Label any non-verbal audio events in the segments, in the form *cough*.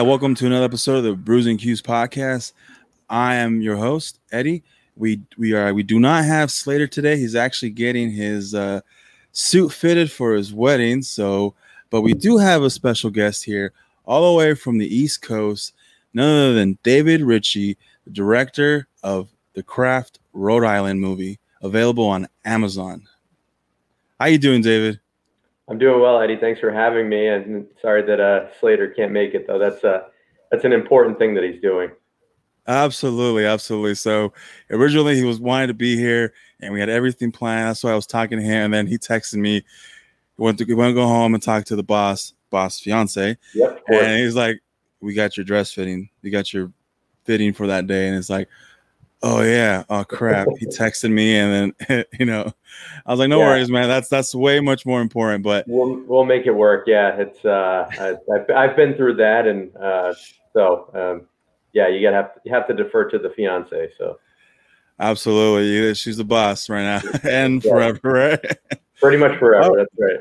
Hi, welcome to another episode of the Brews N Q's podcast. I am your host, Eddie. We we are we do not have Slater today. He's actually getting his uh, suit fitted for his wedding. So, but we do have a special guest here, all the way from the East Coast, none other than David Ricci, the director of the Craft Rhode Island movie, available on Amazon. How you doing, David? I'm doing well, Eddie. Thanks for having me. And sorry that uh, Slater can't make it, though. That's uh, that's an important thing that he's doing. Absolutely, absolutely. So originally he was wanting to be here, and we had everything planned. That's why I was talking to him, and then he texted me. He went to he went to go home and talk to the boss, boss fiance. Yep. And he's like, "We got your dress fitting. We got your fitting for that day." And it's like, "Oh yeah, oh crap." he *laughs* texted me, and then *laughs* you know, I was like, "No Yeah. worries, man. That's that's way much more important." But We'll we'll make it work. Yeah, it's uh, I, I've I've been through that, and uh, so um, yeah, you gotta have you have to defer to the fiance. So absolutely, she's the boss right now *laughs* and Yeah. forever, right? pretty much forever. Oh. That's right.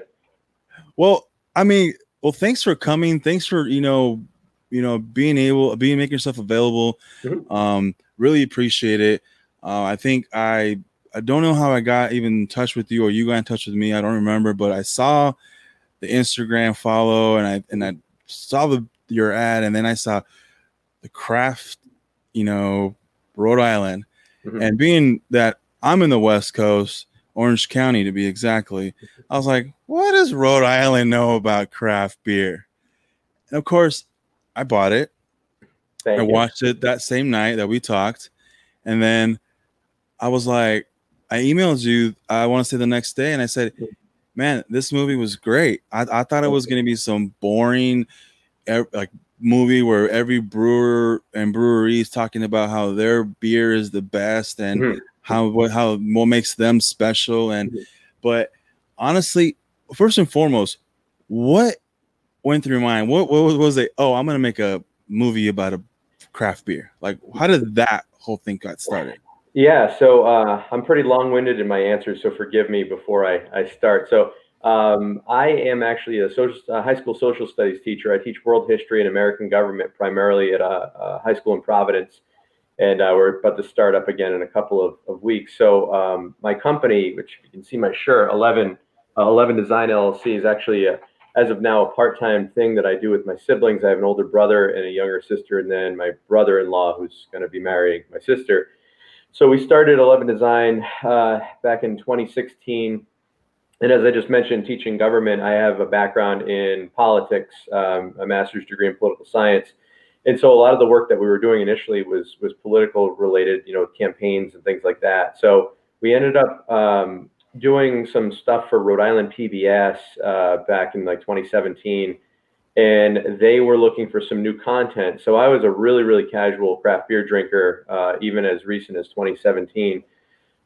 Well, I mean, well, thanks for coming. Thanks for you know, you know, being able, being making yourself available. Mhm. Um, really appreciate it. Uh, I think I, I don't know how I got even in touch with you or you got in touch with me. I don't remember, but I saw the Instagram follow and I and I saw the your ad and then I saw the craft, you know, Rhode Island, Mhm. and being that I'm in the West Coast, Orange County to be exactly, I was like, what does Rhode Island know about craft beer? And of course, I bought it. Thank I you. watched it that same night that we talked. And then I was like, I emailed you, I want to say the next day, and I said, Man, this movie was great. I, I thought it was going to be some boring, like movie where every brewer and brewery is talking about how their beer is the best and Mhm. how what how what makes them special and Mhm. but honestly first and foremost what went through mind what what was, was it oh i'm gonna make a movie about a craft beer like how did that whole thing got started Yeah, so uh, I'm pretty long-winded in my answers, so forgive me before I, I start. So um, I am actually a, social, a high school social studies teacher. I teach world history and American government primarily at a, a high school in Providence, and uh, we're about to start up again in a couple of, of weeks. So um, my company, which you can see my shirt, 11, uh, 11 Design LLC, is actually a, as of now a part-time thing that I do with my siblings. I have an older brother and a younger sister, and then my brother-in-law who's going to be marrying my sister. So we started 11 Design uh, back in 2016. And as I just mentioned, teaching government, I have a background in politics, um, a master's degree in political science. And so a lot of the work that we were doing initially was was political related, you know, campaigns and things like that. So we ended up um, doing some stuff for Rhode Island PBS uh, back in like 2017 and they were looking for some new content. So I was a really, really casual craft beer drinker, uh, even as recent as 2017.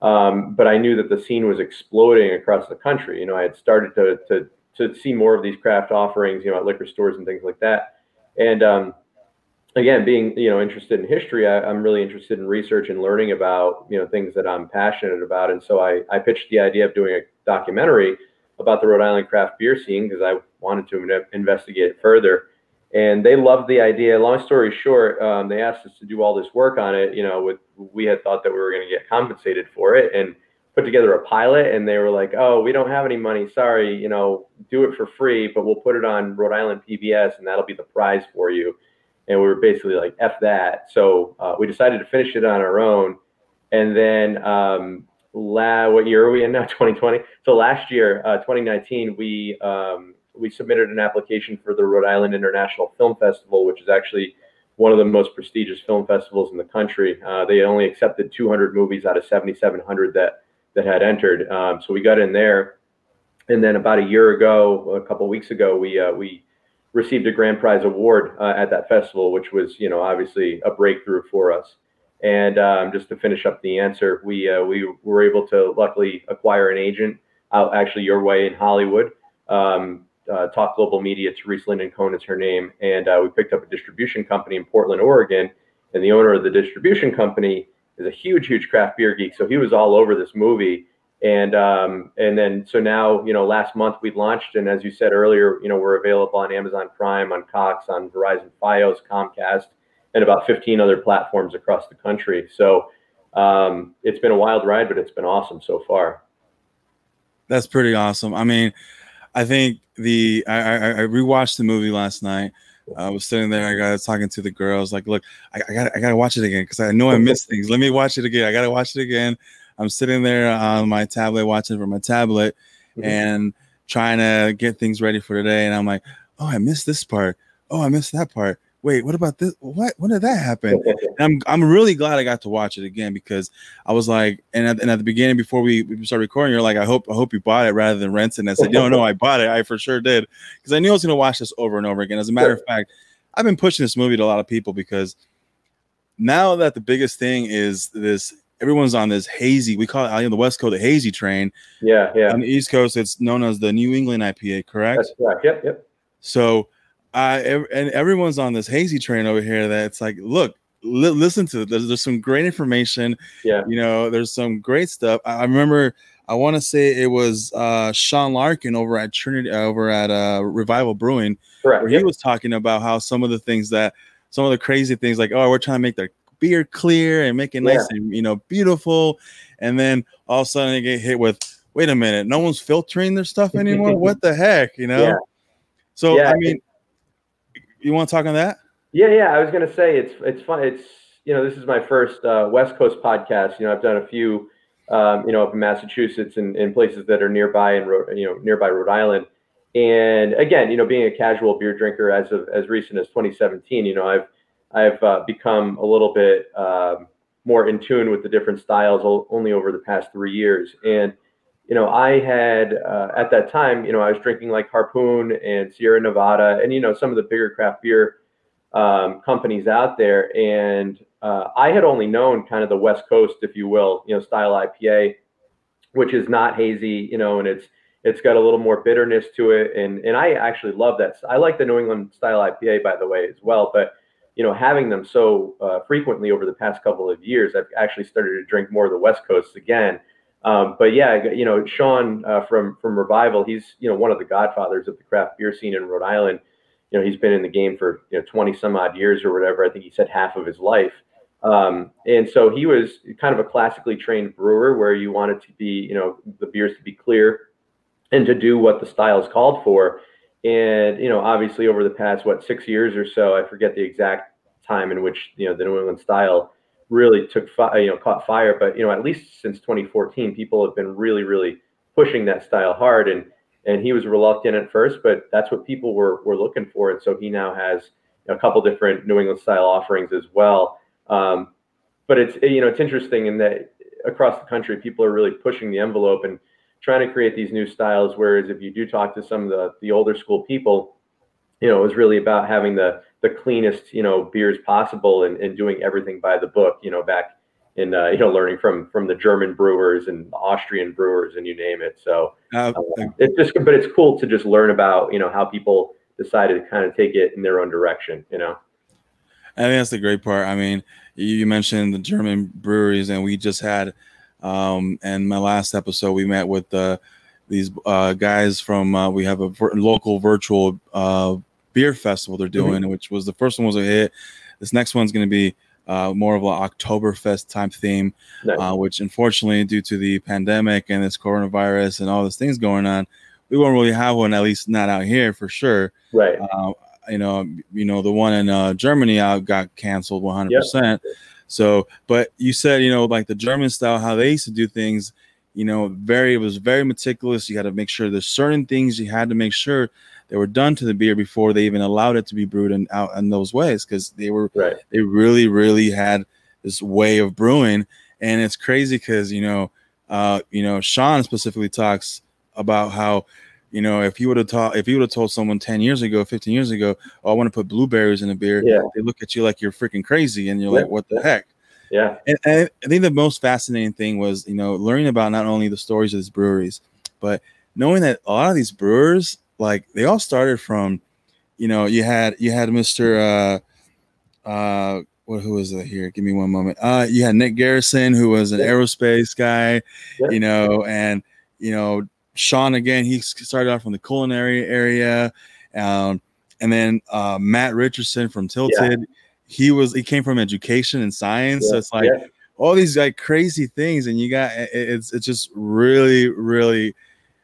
Um, but I knew that the scene was exploding across the country. You know, I had started to to to see more of these craft offerings, you know, at liquor stores and things like that. And um, again, being you know interested in history, I, I'm really interested in research and learning about you know things that I'm passionate about. And so I I pitched the idea of doing a documentary about the Rhode Island craft beer scene because I wanted to investigate it further. And they loved the idea. Long story short, um, they asked us to do all this work on it. You know, with we had thought that we were going to get compensated for it and put together a pilot. And they were like, "Oh, we don't have any money. Sorry. You know, do it for free, but we'll put it on Rhode Island PBS, and that'll be the prize for you." And we were basically like, "F that." So uh, we decided to finish it on our own. And then um, la- what year are we in now? *laughs* 2020. So last year, uh, 2019, we um, we submitted an application for the Rhode Island International Film Festival, which is actually one of the most prestigious film festivals in the country. Uh, they only accepted 200 movies out of 7,700 that that had entered. Um, so we got in there, and then about a year ago, a couple weeks ago, we uh, we received a grand prize award uh, at that festival, which was you know obviously a breakthrough for us. And um, just to finish up the answer, we uh, we were able to luckily acquire an agent out actually your way in Hollywood. Um, uh, Talk Global Media, Therese Linden Cohn is her name, and uh, we picked up a distribution company in Portland, Oregon. And the owner of the distribution company is a huge, huge craft beer geek. So he was all over this movie, And um, and then so now you know last month we launched, and as you said earlier, you know we're available on Amazon Prime, on Cox, on Verizon FiOS, Comcast, and about 15 other platforms across the country. So um, it's been a wild ride, but it's been awesome so far. That's pretty awesome. I mean, I think the I, I, I rewatched the movie last night. I was sitting there. I got talking to the girls. Like, look, I, I got I got to watch it again because I know I missed things. Let me watch it again. I got to watch it again. I'm sitting there on my tablet watching from my tablet mm-hmm. and trying to get things ready for today. And I'm like, oh, I missed this part. Oh, I missed that part. Wait, what about this? What? When did that happen? *laughs* I'm I'm really glad I got to watch it again because I was like, and at, and at the beginning before we, we started recording, you're like, I hope I hope you bought it rather than renting. I said, no, no, I bought it. I for sure did because I knew I was going to watch this over and over again. As a matter of fact, I've been pushing this movie to a lot of people because now that the biggest thing is this everyone's on this hazy. We call it on the West Coast the hazy train. Yeah, yeah. On the East Coast, it's known as the New England IPA. Correct. That's correct. Yep, yep. So, uh, and everyone's on this hazy train over here. That's like, look, li- listen to it. There's, there's some great information. Yeah. You know, there's some great stuff. I, I remember. I want to say it was uh, Sean Larkin over at Trinity, uh, over at uh, Revival Brewing, Correct. where yep. he was talking about how some of the things that, some of the crazy things, like, oh, we're trying to make the beer clear and make it nice yeah. and you know beautiful, and then all of a sudden they get hit with, wait a minute, no one's filtering their stuff anymore. *laughs* what the heck, you know? Yeah. So yeah. I mean, you want to talk on that? Yeah, yeah. I was gonna say it's it's fun. It's you know this is my first uh, West Coast podcast. You know I've done a few. Um, you know, up in Massachusetts and in places that are nearby and you know nearby Rhode Island. And again, you know, being a casual beer drinker as of as recent as 2017, you know, I've I've uh, become a little bit um, more in tune with the different styles only over the past three years. And you know, I had uh, at that time, you know, I was drinking like Harpoon and Sierra Nevada, and you know, some of the bigger craft beer um, companies out there. And uh, I had only known kind of the West Coast, if you will, you know, style IPA, which is not hazy, you know, and it's it's got a little more bitterness to it, and and I actually love that. I like the New England style IPA, by the way, as well. But you know, having them so uh, frequently over the past couple of years, I've actually started to drink more of the West Coast again. Um, but yeah, you know, Sean uh, from from Revival, he's you know one of the godfathers of the craft beer scene in Rhode Island. You know, he's been in the game for you know 20 some odd years or whatever. I think he said half of his life. Um, and so he was kind of a classically trained brewer where you wanted to be, you know, the beers to be clear and to do what the styles called for. And, you know, obviously over the past, what, six years or so, I forget the exact time in which, you know, the New England style really took, you know, caught fire. But, you know, at least since 2014, people have been really, really pushing that style hard. And, and he was reluctant at first, but that's what people were, were looking for. And so he now has a couple different New England style offerings as well. Um, but it's, you know, it's interesting in that across the country, people are really pushing the envelope and, trying to create these new styles. Whereas if you do talk to some of the the older school people, you know, it was really about having the the cleanest you know beers possible and, and doing everything by the book. You know, back in uh, you know learning from from the German brewers and Austrian brewers and you name it. So uh, it's just but it's cool to just learn about you know how people decided to kind of take it in their own direction. You know. I think that's the great part. I mean, you mentioned the German breweries, and we just had um, and my last episode, we met with uh, these uh, guys from uh, we have a vir- local virtual uh, beer festival they're doing, mm-hmm. which was the first one was a hit. This next one's going to be uh, more of an Oktoberfest type theme, nice. uh, which unfortunately, due to the pandemic and this coronavirus and all these things going on, we won't really have one. At least not out here for sure. Right. Uh, you know, you know, the one in uh, Germany out got canceled 100. Yep. percent so, but you said, you know, like the German style, how they used to do things, you know, very, it was very meticulous. You had to make sure there's certain things you had to make sure they were done to the beer before they even allowed it to be brewed in, out in those ways because they were, right. they really, really had this way of brewing. And it's crazy because, you know, uh, you know, Sean specifically talks about how you know, if you would have taught, if you would have told someone 10 years ago, 15 years ago, oh, I want to put blueberries in a beer, yeah. they look at you like you're freaking crazy and you're yeah. like, what the heck? Yeah. And, and, I think the most fascinating thing was, you know, learning about not only the stories of these breweries, but knowing that a lot of these brewers, like they all started from, you know, you had, you had Mr. Uh, uh, what who was it here? Give me one moment. Uh, you had Nick Garrison, who was an yeah. aerospace guy, you know, and you know Sean again. He started off from the culinary area, um, and then uh, Matt Richardson from Tilted. Yeah. He was he came from education and science, so it's like all these like crazy things, and you got it's it's just really really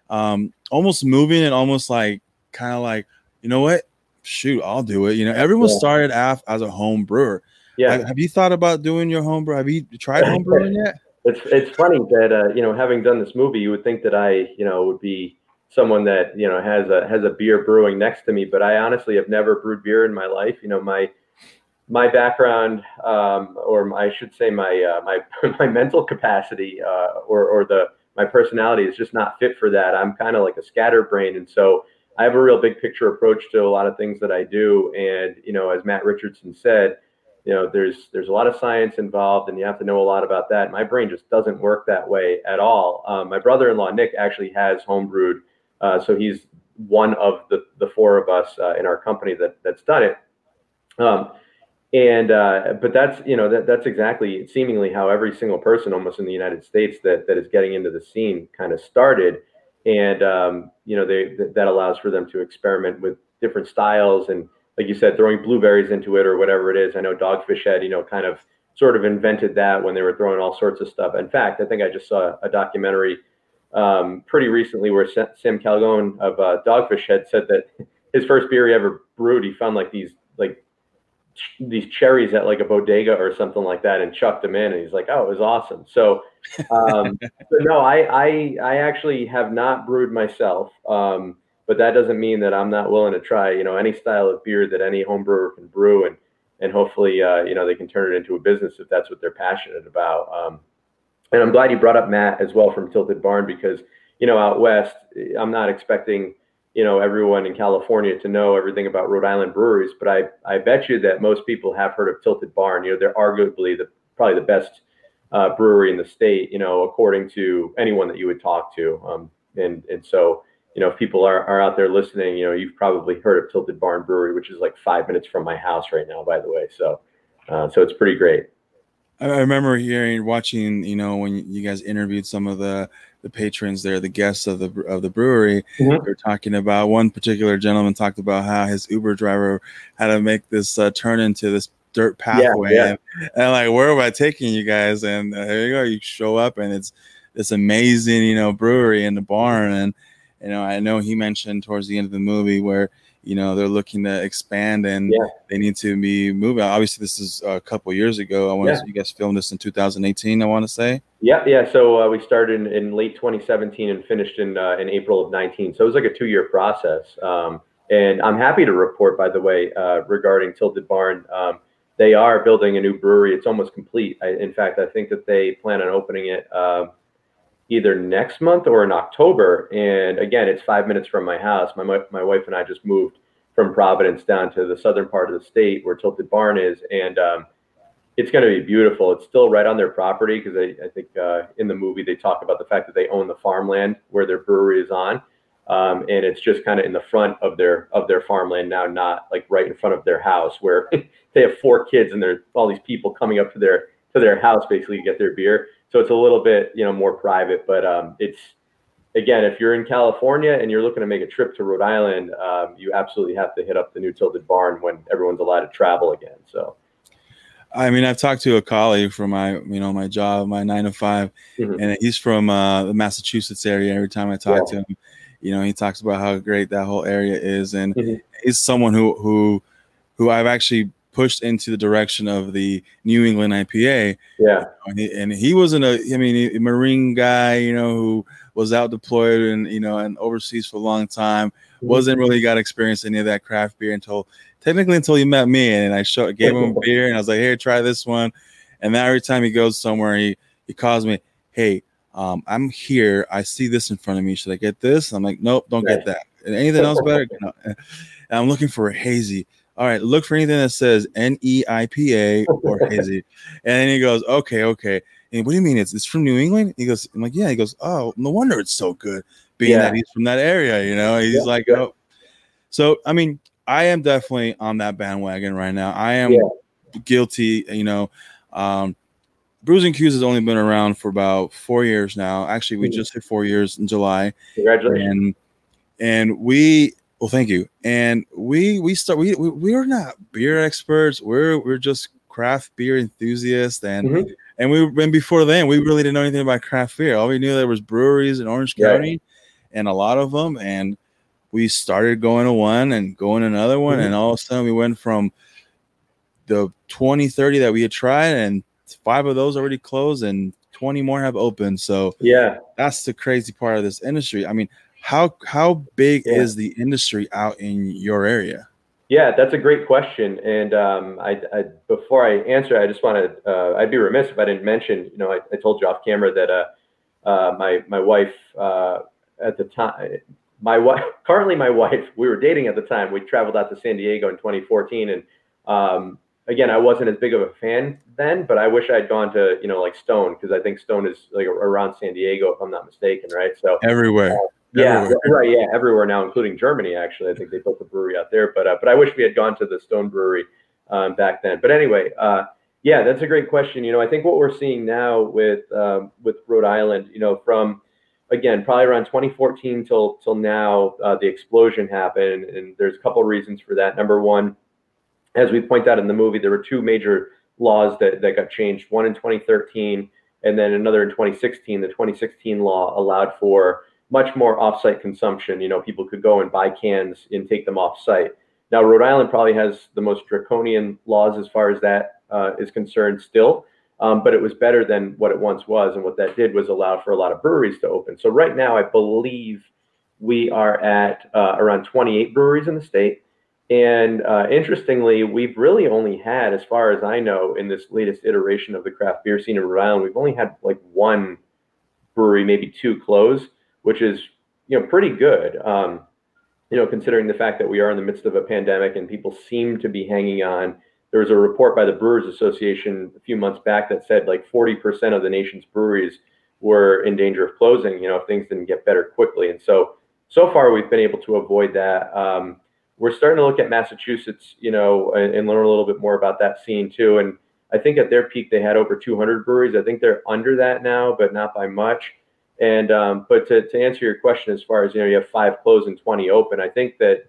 um, almost moving and almost like kind of like you know what shoot i'll do it you know everyone started off as a home brewer yeah. Have you thought about doing your home brew? Have you tried *laughs* home brewing yet? It's it's funny that uh, you know, having done this movie, you would think that I, you know, would be someone that you know has a has a beer brewing next to me, but I honestly have never brewed beer in my life. You know, my my background, um, or I should say my uh, my *laughs* my mental capacity, uh, or or the my personality is just not fit for that. I'm kind of like a scatterbrain, and so I have a real big picture approach to a lot of things that I do. And you know, as Matt Richardson said you know there's there's a lot of science involved and you have to know a lot about that. My brain just doesn't work that way at all. Um, my brother-in-law nick actually has homebrewed uh, so he's one of the, the four of us uh, in our company that that's done it. Um, and uh, but that's you know that that's exactly seemingly how every single person almost in the united states that that is getting into the scene kind of started. And um, you know they that allows for them to experiment with different styles and like you said, throwing blueberries into it or whatever it is. I know Dogfish Head, you know, kind of sort of invented that when they were throwing all sorts of stuff. In fact, I think I just saw a documentary um, pretty recently where Sam Calagione of uh, Dogfish Head said that his first beer he ever brewed, he found like these like these cherries at like a bodega or something like that and chucked them in and he's like oh it was awesome so um *laughs* no i i i actually have not brewed myself um but that doesn't mean that I'm not willing to try, you know, any style of beer that any home brewer can brew, and and hopefully, uh, you know, they can turn it into a business if that's what they're passionate about. Um, and I'm glad you brought up Matt as well from Tilted Barn because you know out west, I'm not expecting you know everyone in California to know everything about Rhode Island breweries, but I I bet you that most people have heard of Tilted Barn. You know, they're arguably the probably the best uh, brewery in the state. You know, according to anyone that you would talk to, um, and and so you know, if people are, are out there listening, you know, you've probably heard of Tilted Barn Brewery, which is like five minutes from my house right now, by the way. So, uh, so it's pretty great. I remember hearing, watching, you know, when you guys interviewed some of the the patrons there, the guests of the of the brewery. Mm-hmm. They are talking about one particular gentleman talked about how his Uber driver had to make this uh, turn into this dirt pathway, yeah, yeah. And, and, like, where am I taking you guys? And uh, here you go, you show up, and it's this amazing, you know, brewery in the barn, and you know, I know he mentioned towards the end of the movie where you know they're looking to expand and yeah. they need to be moving. Obviously, this is a couple years ago. I want yeah. to you guys filmed this in 2018. I want to say. Yeah, yeah. So uh, we started in, in, late 2017 and finished in uh, in April of 19. So it was like a two year process. Um, and I'm happy to report, by the way, uh, regarding Tilted Barn. Um, they are building a new brewery. It's almost complete. I, in fact, I think that they plan on opening it um, either next month or in October. And again, it's five minutes from my house. My my wife and I just moved from Providence down to the southern part of the state where Tilted Barn is, and um, it's going to be beautiful. It's still right on their property because I, I, think uh, in the movie they talk about the fact that they own the farmland where their brewery is on. Um, and it's just kind of in the front of their of their farmland now, not like right in front of their house where *laughs* they have four kids and there's all these people coming up to their to their house basically to get their beer so it's a little bit you know more private but um, it's again if you're in california and you're looking to make a trip to rhode island um, you absolutely have to hit up the new tilted barn when everyone's allowed to travel again so I mean, I've talked to a colleague from my, you know, my job, my nine to 5 mm-hmm. and he's from uh, the Massachusetts area. Every time I talk yeah. to him, you know, he talks about how great that whole area is, and mm-hmm. he's someone who who who I've actually pushed into the direction of the New England IPA. Yeah, and he, and he wasn't a, I mean, a Marine guy, you know, who was out deployed and you know and overseas for a long time. Mm-hmm. Wasn't really got experience any of that craft beer until technically until he met me, and I showed, gave him a *laughs* beer, and I was like, "Here, try this one." And then every time he goes somewhere, he he calls me, "Hey, um, I'm here. I see this in front of me. Should I get this?" I'm like, "Nope, don't right. get that. And anything else better?" *laughs* No. I'm looking for a hazy all right, look for anything that says N E I P A or *laughs* hazy. and then he goes, okay, okay. And what do you mean? It's it's from New England? He goes, I'm like, yeah. He goes, oh, no wonder it's so good, being yeah. that he's from that area. You know, he's yeah, like, oh. So I mean, I am definitely on that bandwagon right now. I am guilty. You know, um, Brews N Q's has only been around for about four years now. Actually, we mm-hmm. just hit four years in July. Congratulations! And, and we well, thank you. And we we start we we, we are not beer experts. We're we're just craft beer enthusiasts and. Mm-hmm. And we and before then, we really didn't know anything about craft beer. All we knew there was breweries in Orange County, and a lot of them. And we started going to one and going to another one, mm-hmm. and all of a sudden we went from the 20, 30 that we had tried, and five of those already closed, and 20 more have opened. So yeah, that's the crazy part of this industry. I mean, how how big yeah. is the industry out in your area? Yeah, that's a great question. And um, I, I, before I answer, I just want to, uh, I'd be remiss if I didn't mention, you know, I, I told you off camera that uh, uh, my, my wife uh, at the time, my wife, *laughs* currently my wife, we were dating at the time. We traveled out to San Diego in 2014. And um, again, I wasn't as big of a fan then, but I wish I'd gone to, you know, like Stone, because I think Stone is like around San Diego, if I'm not mistaken, right? So everywhere. Yeah, everywhere. right. Yeah, everywhere now, including Germany. Actually, I think they built a brewery out there. But uh, but I wish we had gone to the Stone Brewery um, back then. But anyway, uh, yeah, that's a great question. You know, I think what we're seeing now with um, with Rhode Island, you know, from again probably around 2014 till till now, uh, the explosion happened, and there's a couple of reasons for that. Number one, as we point out in the movie, there were two major laws that that got changed. One in 2013, and then another in 2016. The 2016 law allowed for much more offsite consumption. You know, people could go and buy cans and take them offsite. Now, Rhode Island probably has the most draconian laws as far as that uh, is concerned still, um, but it was better than what it once was. And what that did was allow for a lot of breweries to open. So right now, I believe we are at uh, around 28 breweries in the state. And uh, interestingly, we've really only had, as far as I know, in this latest iteration of the craft beer scene in Rhode Island, we've only had like one brewery, maybe two close which is you know pretty good. Um, you know, considering the fact that we are in the midst of a pandemic and people seem to be hanging on. There was a report by the Brewers Association a few months back that said like 40% of the nation's breweries were in danger of closing. You know, if things didn't get better quickly, and so so far we've been able to avoid that. Um, we're starting to look at Massachusetts, you know, and, and, learn a little bit more about that scene too. And I think at their peak they had over 200 breweries. I think they're under that now, but not by much. And um, but to, to answer your question, as far as you know, you have five closed and 20 open. I think that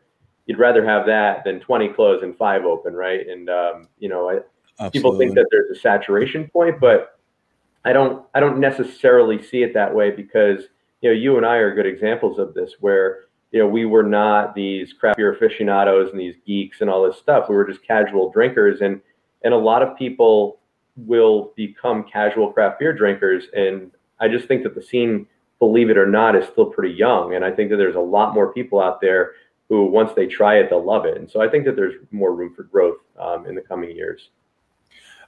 you'd rather have that than 20 closed and five open, right? And um, you know, I, people think that there's a saturation point, but I don't. I don't necessarily see it that way because you know, you and I are good examples of this, where you know we were not these craft beer aficionados and these geeks and all this stuff. We were just casual drinkers, and and a lot of people will become casual craft beer drinkers and I just think that the scene, believe it or not, is still pretty young. And I think that there's a lot more people out there who, once they try it, they'll love it. And so I think that there's more room for growth um, in the coming years.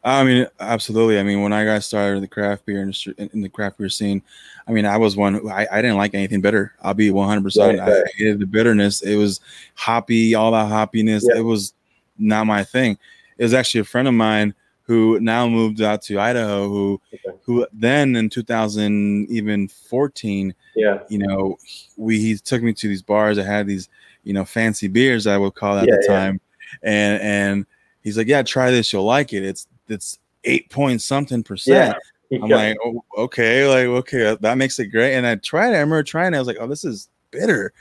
I mean, absolutely. I mean, when I got started in the craft beer industry, in the craft beer scene, I mean, I was one who I, I didn't like anything bitter. I'll be 100%. I hated the bitterness. It was hoppy, all that hoppiness. Yeah. It was not my thing. It was actually a friend of mine who now moved out to Idaho, who okay. who then in 2000 even 14, yeah, you know, we he took me to these bars that had these, you know, fancy beers I would call at yeah, the time, yeah. and and he's like, yeah, try this, you'll like it. It's it's eight point something percent. Yeah. *laughs* I'm like, oh, okay, like okay, that makes it great. And I tried it. I remember trying it. I was like, oh, this is bitter.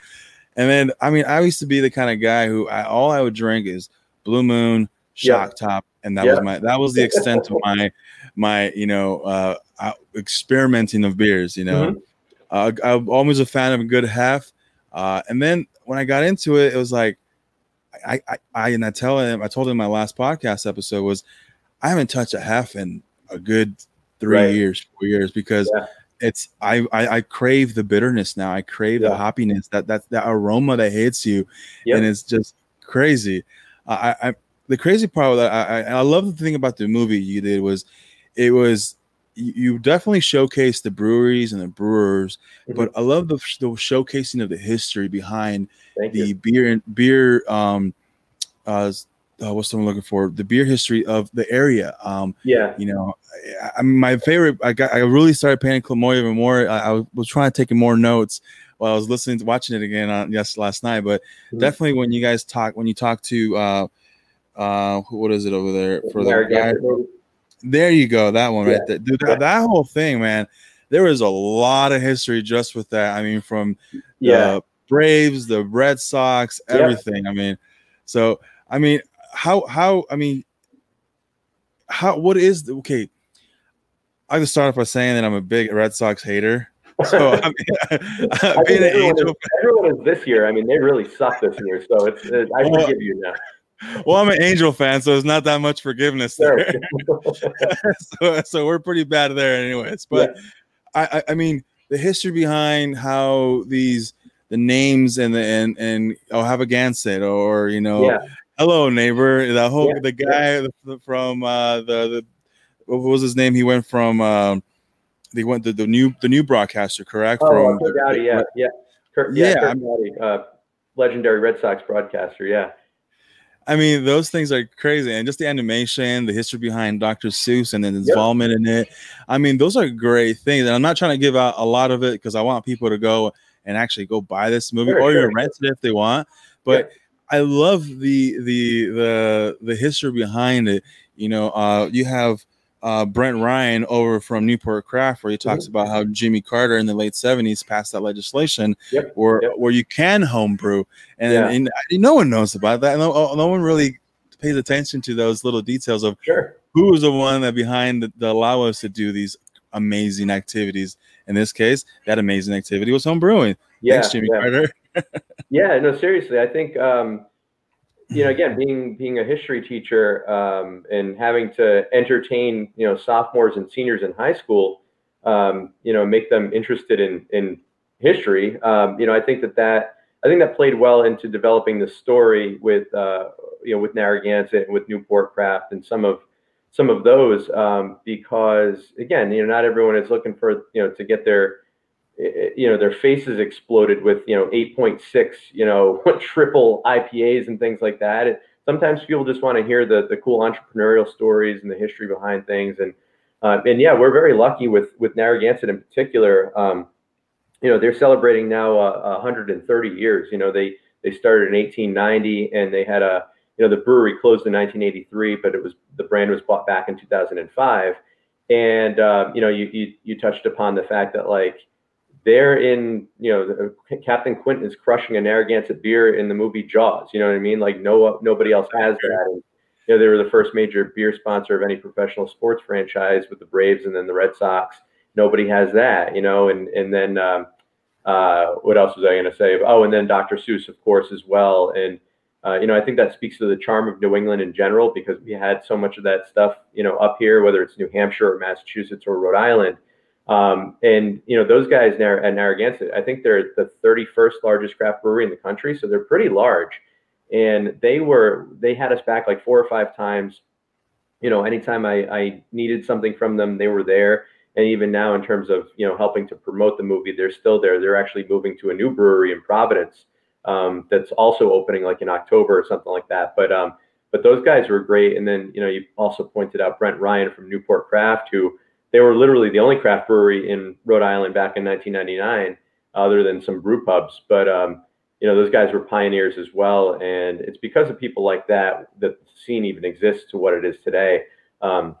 And then, I mean, I used to be the kind of guy who I, all I would drink is Blue Moon, Shock Top, and that was my that was the extent of my my you know uh, experimenting of beers. You know, mm-hmm. uh, I'm always a fan of a good half, uh, and then when I got into it, it was like I I, I and I tell him I told him my last podcast episode was I haven't touched a half in a good three right. years, four years because. Yeah. It's I, I, I crave the bitterness now. I crave yeah. the hoppiness that that that aroma that hits you, yep. and it's just crazy. I, I the crazy part that I, I, I love the thing about the movie you did was it was you definitely showcase the breweries and the brewers, mm-hmm. but I love the, the, showcasing of the history behind Thank the you. beer and beer um uh, uh what's I'm looking for the beer history of the area. Um, yeah, you know, I, I mean, my favorite. I got I really started paying more even more. I, I, was trying to take more notes while I was listening to watching it again on yes last night. But mm-hmm. definitely when you guys talk when you talk to uh, uh, what is it over there for the guy? There you go, that one yeah. right there, dude. That, that, whole thing, man. There was a lot of history just with that. I mean, from yeah. the Braves, the Red Sox, everything. Yeah. I mean, so I mean, how how I mean, how what is the, okay? I can start off by saying that I'm a big Red Sox hater. So *laughs* I mean, *laughs* being an Angel, is, everyone is this year. I mean, they really suck this year. So it's, it's I well, forgive you now. *laughs* Well, I'm an Angel fan, so it's not that much forgiveness there. *laughs* so, so we're pretty bad there, anyways. But yeah. I, I mean, the history behind how these the names and the and and oh have a Gansett or you know yeah. hello neighbor the whole yeah. the guy from uh the the what was his name he went from um they went the, the new the new broadcaster correct oh, from Gowdy, yeah yeah yeah, yeah Gowdy, uh, legendary Red Sox broadcaster yeah I mean, those things are crazy, and just the animation, the history behind Dr. Seuss, and then his yep. involvement in it. I mean, those are great things, and I'm not trying to give out a lot of it because I want people to go and actually go buy this movie, sure, or sure, even rent it if they want. But I love the the the the history behind it. You know, uh, you have uh, Brent Ryan over from Newport Craft, where he talks mm-hmm. about how Jimmy Carter in the late '70s passed that legislation yep. where yep. where you can homebrew, and, yeah. and, and, no one knows about that. No, no one really pays attention to those little details of sure. who was the one that behind that allow us to do these amazing activities. In this case, that amazing activity was homebrewing. Yeah, Thanks, Jimmy yeah. Carter. *laughs* yeah, no, seriously, I think. Um, you know, again, being being a history teacher um, and having to entertain, you know, sophomores and seniors in high school, um, you know, make them interested in in history. Um, you know, I think that that I think that played well into developing the story with uh, you know with Narragansett and with Newport Craft and some of some of those um, because again, you know, not everyone is looking for you know to get their you know their faces exploded with you know 8.6 you know *laughs* triple ipas and things like that. Sometimes people just want to hear the the cool entrepreneurial stories and the history behind things. And uh, and yeah we're very lucky with with narragansett in particular. Um, you know they're celebrating now uh, 130 years. You know they they started in 1890 and they had a you know the brewery closed in 1983 but it was the brand was bought back in 2005 and uh, you know you, you you touched upon the fact that like they're in, you know, Captain Quint is crushing a Narragansett beer in the movie Jaws. You know what I mean? Like no nobody else has that. And, you know, they were the first major beer sponsor of any professional sports franchise with the Braves and then the Red Sox. Nobody has that, you know. And and then um, uh, what else was I going to say? Oh, and then Dr. Seuss, of course, as well. And uh, you know, I think that speaks to the charm of New England in general because we had so much of that stuff, you know, up here, whether it's New Hampshire or Massachusetts or Rhode Island um, and you know those guys at Narragansett, I think they're the 31st largest craft brewery in the country, so they're pretty large. And they were they had us back like four or five times. You know, anytime I, I needed something from them, they were there. And even now, in terms of you know helping to promote the movie, they're still there. They're actually moving to a new brewery in Providence um, that's also opening like in October or something like that. But um, but those guys were great. And then you know you also pointed out Brent Ryan from Newport Craft, who they were literally the only craft brewery in Rhode Island back in 1999, other than some brew pubs. But um, you know, those guys were pioneers as well, and it's because of people like that that the scene even exists to what it is today. Um,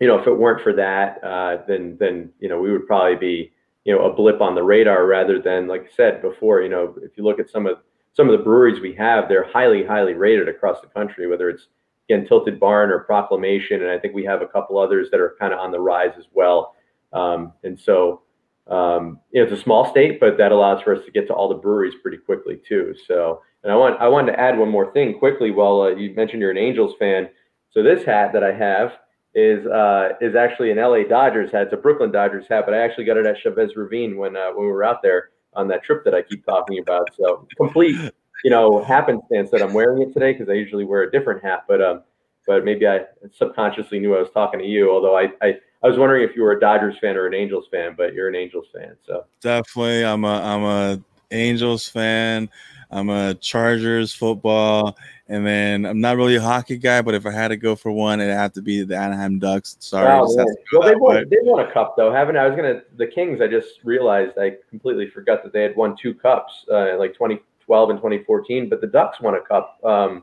you know, if it weren't for that, uh, then then you know we would probably be you know a blip on the radar rather than like I said before. You know, if you look at some of some of the breweries we have, they're highly highly rated across the country, whether it's again, Tilted Barn or Proclamation, and I think we have a couple others that are kind of on the rise as well. Um, and so, um, you know, it's a small state, but that allows for us to get to all the breweries pretty quickly too. So, and I want I wanted to add one more thing quickly. While uh, you mentioned you're an Angels fan, so this hat that I have is uh, is actually an LA Dodgers hat. It's a Brooklyn Dodgers hat, but I actually got it at Chavez Ravine when uh, when we were out there on that trip that I keep talking about. So complete you know, happenstance that I'm wearing it today because I usually wear a different hat. But um, but maybe I subconsciously knew I was talking to you. Although I, I I was wondering if you were a Dodgers fan or an Angels fan, but you're an Angels fan. So definitely, I'm a I'm a Angels fan. I'm a Chargers football, and then I'm not really a hockey guy. But if I had to go for one, it'd have to be the Anaheim Ducks. Sorry, oh, well, they won, they won a cup though, haven't I? I was gonna the Kings. I just realized I completely forgot that they had won two cups, uh, like 20 2012 and 2014, but the Ducks won a cup. Um,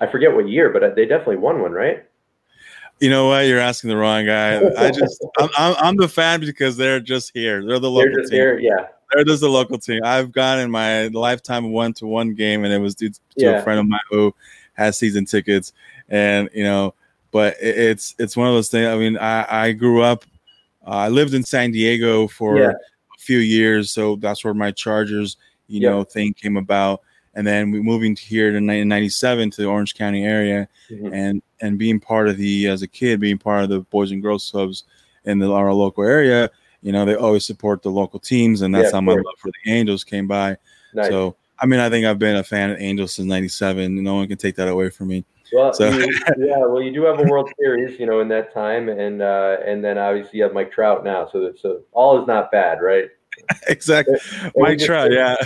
I forget what year, but they definitely won one, right? You know what? You're asking the wrong guy. I just *laughs* I'm, I'm, I'm the fan because they're just here. They're the local They're just team. here, yeah. They're just a local team. I've gone in my lifetime one to one game, and it was due to Yeah. a friend of mine who has season tickets, and you know, but it, it's it's one of those things. I mean, I I grew up. Uh, I lived in San Diego for Yeah. a few years, so that's where my Chargers, you Yeah. know, thing came about. And then we moving to here to 1997 to the Orange County area, Mhm. and and being part of the as a kid being part of the boys and girls clubs in the our local area you know they always support the local teams and that's Yeah, how my love for the angels came by Nice. so i mean i think i've been a fan of angels since 97 no one can take that away from me Well, So- you, *laughs* yeah, well, you do have a World Series, you know, in that time, and uh, and then obviously you have Mike Trout now, so so all is not bad, right? *laughs* exactly mike trout yeah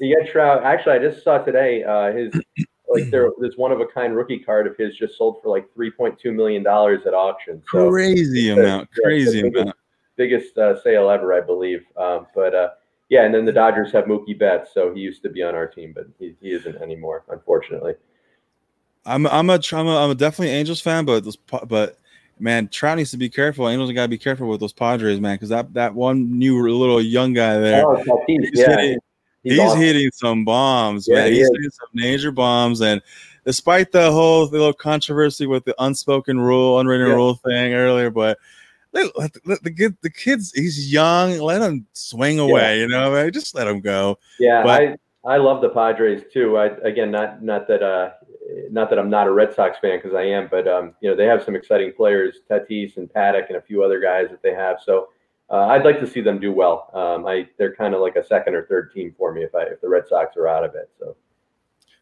You get Trout. Actually, I just saw today uh, his *clears throat* like there this one of a kind rookie card of his just sold for like three point two million dollars at auction. So crazy amount yeah, crazy it's a big- amount biggest uh, sale ever, I believe. Um, but uh, yeah, and then the Dodgers have Mookie Betts, so he used to be on our team, but he, he isn't anymore, unfortunately. i'm i'm a i'm a, I'm a definitely angels fan but Pa- but man trout needs to be careful angels got to be careful with those padres man because that that one new little young guy there Oh, He's yeah, hitting- he's, he's, awesome. hitting some bombs, Yeah, man. he He's is. hitting some major bombs, and despite the whole the little controversy with the unspoken rule, unwritten Yeah. rule thing earlier, but let, let, the kid, the kids, he's young. Let him swing away, you know. Man. Just let him go. Yeah, But- I I love the Padres too. I again, not not that uh, not that I'm not a Red Sox fan because I am, but um, you know they have some exciting players, Tatis and Paddack, and a few other guys that they have. So uh, I'd like to see them do well. Um, I they're kind of like a second or third team for me if I if the Red Sox are out of it. So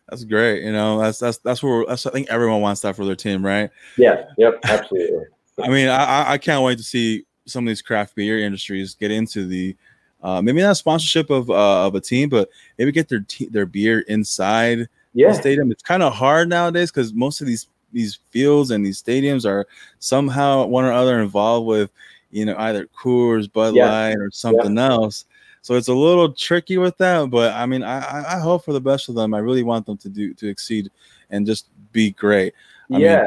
That's great. You know, that's that's that's where that's, I think everyone wants that for their team, right? yeah, yep, absolutely. *laughs* I mean, I I- can't wait to see some of these craft beer industries get into the uh, maybe not sponsorship of uh, of a team, but maybe get their te- their beer inside Yeah, stadium. It's kind of hard nowadays because most of these these fields and these stadiums are somehow one or other involved with you know either Coors, Bud Yeah. Light, or something else. So it's a little tricky with that. But I mean, I, I hope for the best of them. I really want them to do to exceed and just be great. I mean- yeah.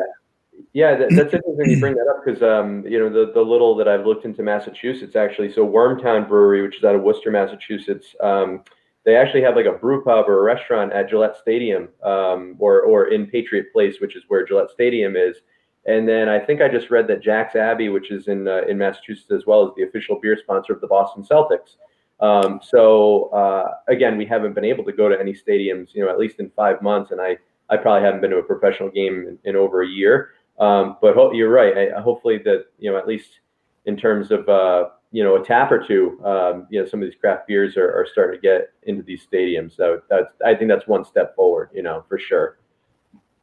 yeah, that, that's *clears throat* interesting you bring that up because um, you know the the little that I've looked into Massachusetts actually. So Wormtown Brewery, which is out of Worcester, Massachusetts, um, they actually have like a brew pub or a restaurant at Gillette Stadium, um, or or in Patriot Place, which is where Gillette Stadium is. And then I think I just read that Jack's Abbey, which is in uh, in Massachusetts as well, is the official beer sponsor of the Boston Celtics. Um, so uh, again, we haven't been able to go to any stadiums, you know, at least in five months, and I I probably haven't been to a professional game in, in over a year. Um, but ho- you're right. I, hopefully that you know at least in terms of uh, you know a tap or two, um, you know some of these craft beers are, are starting to get into these stadiums. So that's I think that's one step forward. You know for sure.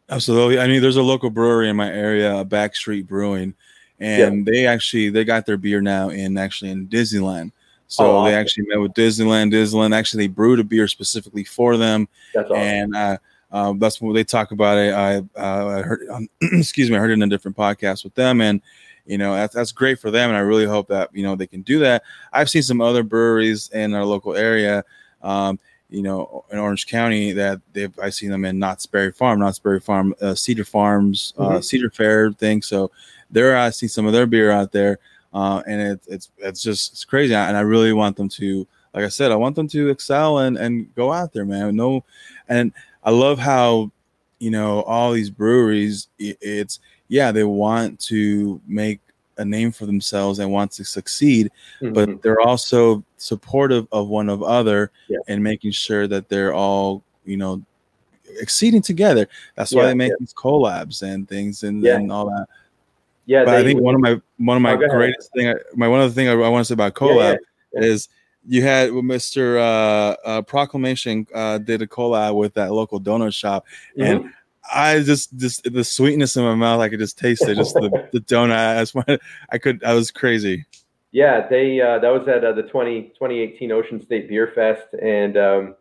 Absolutely. I mean, there's a local brewery in my area, Backstreet Brewing, and they actually they got their beer now in actually in Disneyland. So Oh, they actually met with Disneyland. Disneyland actually they brewed a beer specifically for them, That's awesome. and uh, uh, that's what they talk about it. I, uh, I heard, um, *clears throat* excuse me, I heard it in a different podcast with them, and you know that's that's great for them, and I really hope that you know they can do that. I've seen some other breweries in our local area, um, you know, in Orange County that they've I've seen them in Knott's Berry Farm, Knott's Berry Farm, uh, Cedar Farms, uh, Mhm. Cedar Fair thing. So there, I see some of their beer out there, uh, and it, it's it's just it's crazy, and I really want them to, like I said, I want them to excel and and go out there, man. No, and I love how, you know, all these breweries, it's yeah, they want to make a name for themselves and want to succeed, Mhm. but they're also supportive of one of other Yeah. and making sure that they're all, you know, exceeding together. That's why Yeah, they make yeah. these collabs and things and, and all that. yeah, But I think one of my one of my Oh, greatest thing, my one of the thing I, I want to say about collab is you had Mr. Uh, uh, Proclamation uh, did a collab with that local donut shop, Mhm. and I just just the sweetness in my mouth, I could just taste it. Just the, the donut. I could. I was crazy. Yeah, they uh, that was at uh, the 20, 2018 Ocean State Beer Fest, and um,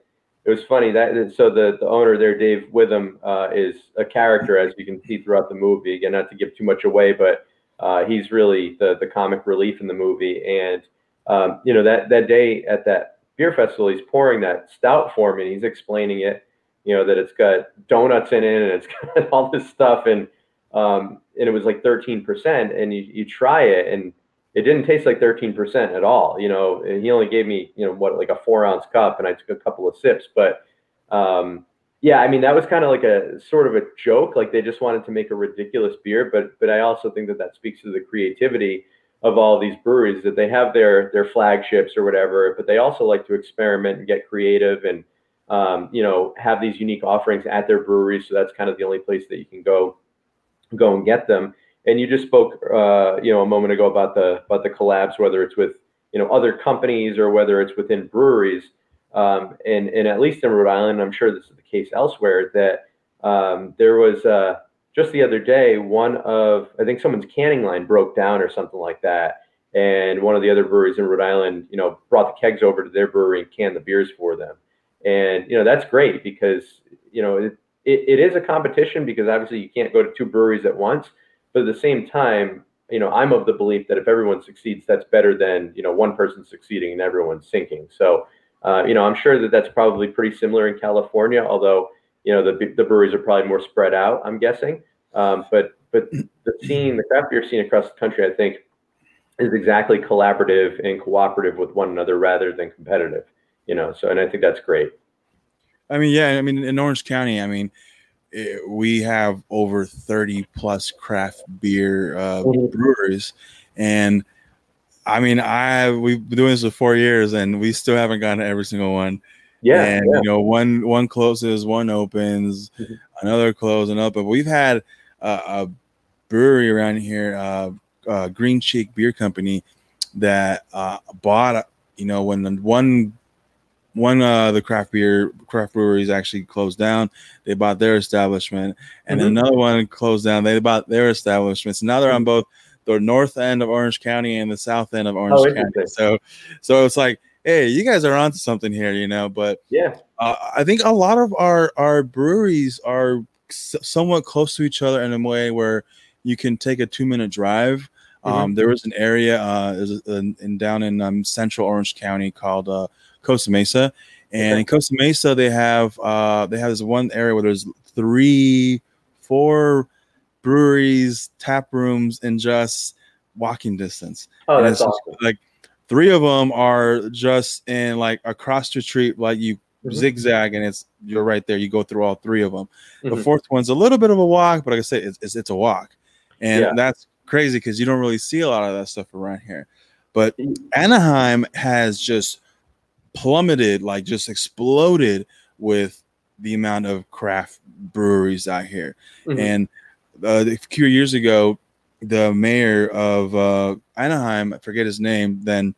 it was funny that so the the owner there, Dave Witham, uh, is a character as you can see throughout the movie. Again, not to give too much away, but uh, he's really the the comic relief in the movie. And um, you know that that day at that beer festival, he's pouring that stout for me, and he's explaining it. You know, that it's got donuts in it and it's *laughs* got all this stuff. And, um, and it was like 13% and you, you try it and it didn't taste like 13% at all. You know, he only gave me, you know, what, like a four ounce cup and I took a couple of sips, but, um, yeah, I mean, that was kind of like a sort of a joke. Like they just wanted to make a ridiculous beer, but, but I also think that that speaks to the creativity of all these breweries that they have their, their flagships or whatever, but they also like to experiment and get creative and, um, you know, have these unique offerings at their breweries. So that's kind of the only place that you can go, go and get them. And you just spoke, uh, you know, a moment ago about the about the collabs, whether it's with you know other companies or whether it's within breweries. Um, and and at least in Rhode Island, I'm sure this is the case elsewhere. That um, there was uh, just the other day, one of I think someone's canning line broke down or something like that, and one of the other breweries in Rhode Island, you know, brought the kegs over to their brewery and canned the beers for them. And you know that's great because you know it, it, it is a competition because obviously you can't go to two breweries at once. But at the same time, you know, I'm of the belief that if everyone succeeds, that's better than you know one person succeeding and everyone sinking. So, uh, you know, I'm sure that that's probably pretty similar in California, although you know the the breweries are probably more spread out. I'm guessing, um, but but the scene, the craft beer scene across the country, I think, is exactly collaborative and cooperative with one another rather than competitive. You know, so and I think that's great. I mean, yeah, I mean, in Orange County, I mean, it, we have over 30 plus craft beer uh, mm-hmm. brewers and i mean i we've been doing this for four years and we still haven't gotten to every single one yeah and yeah. you know one one closes one opens mm-hmm. another closes another but we've had a brewery around here uh, uh, green cheek beer company that uh, bought you know when the one one uh the craft beer craft breweries actually closed down. They bought their establishment and mm-hmm. another one closed down. They bought their establishments now they're on mm-hmm. both the north end of orange county and the south end of orange oh, county. so so it's like hey you guys are onto something here you know but yeah. uh, i think a lot of our our breweries are somewhat close to each other in a way where you can take a two minute drive. Mm-hmm. um, there was an area uh, in, in down in um, central orange county called uh, Costa Mesa, and okay. in Costa Mesa they have uh, they have this one area where there's three, four breweries, tap rooms, and just walking distance. Oh, and that's awesome. Like three of them are just in like across the street, like you mm-hmm. zigzag, and it's you're right there. You go through all three of them. Mm-hmm. The fourth one's a little bit of a walk, but like I say, it's it's, it's a walk, and yeah. that's crazy because you don't really see a lot of that stuff around here. But mm. Anaheim has just plummeted, like just exploded with the amount of craft breweries out here. Mm-hmm. And uh, a few years ago, the mayor of uh, Anaheim, I forget his name then,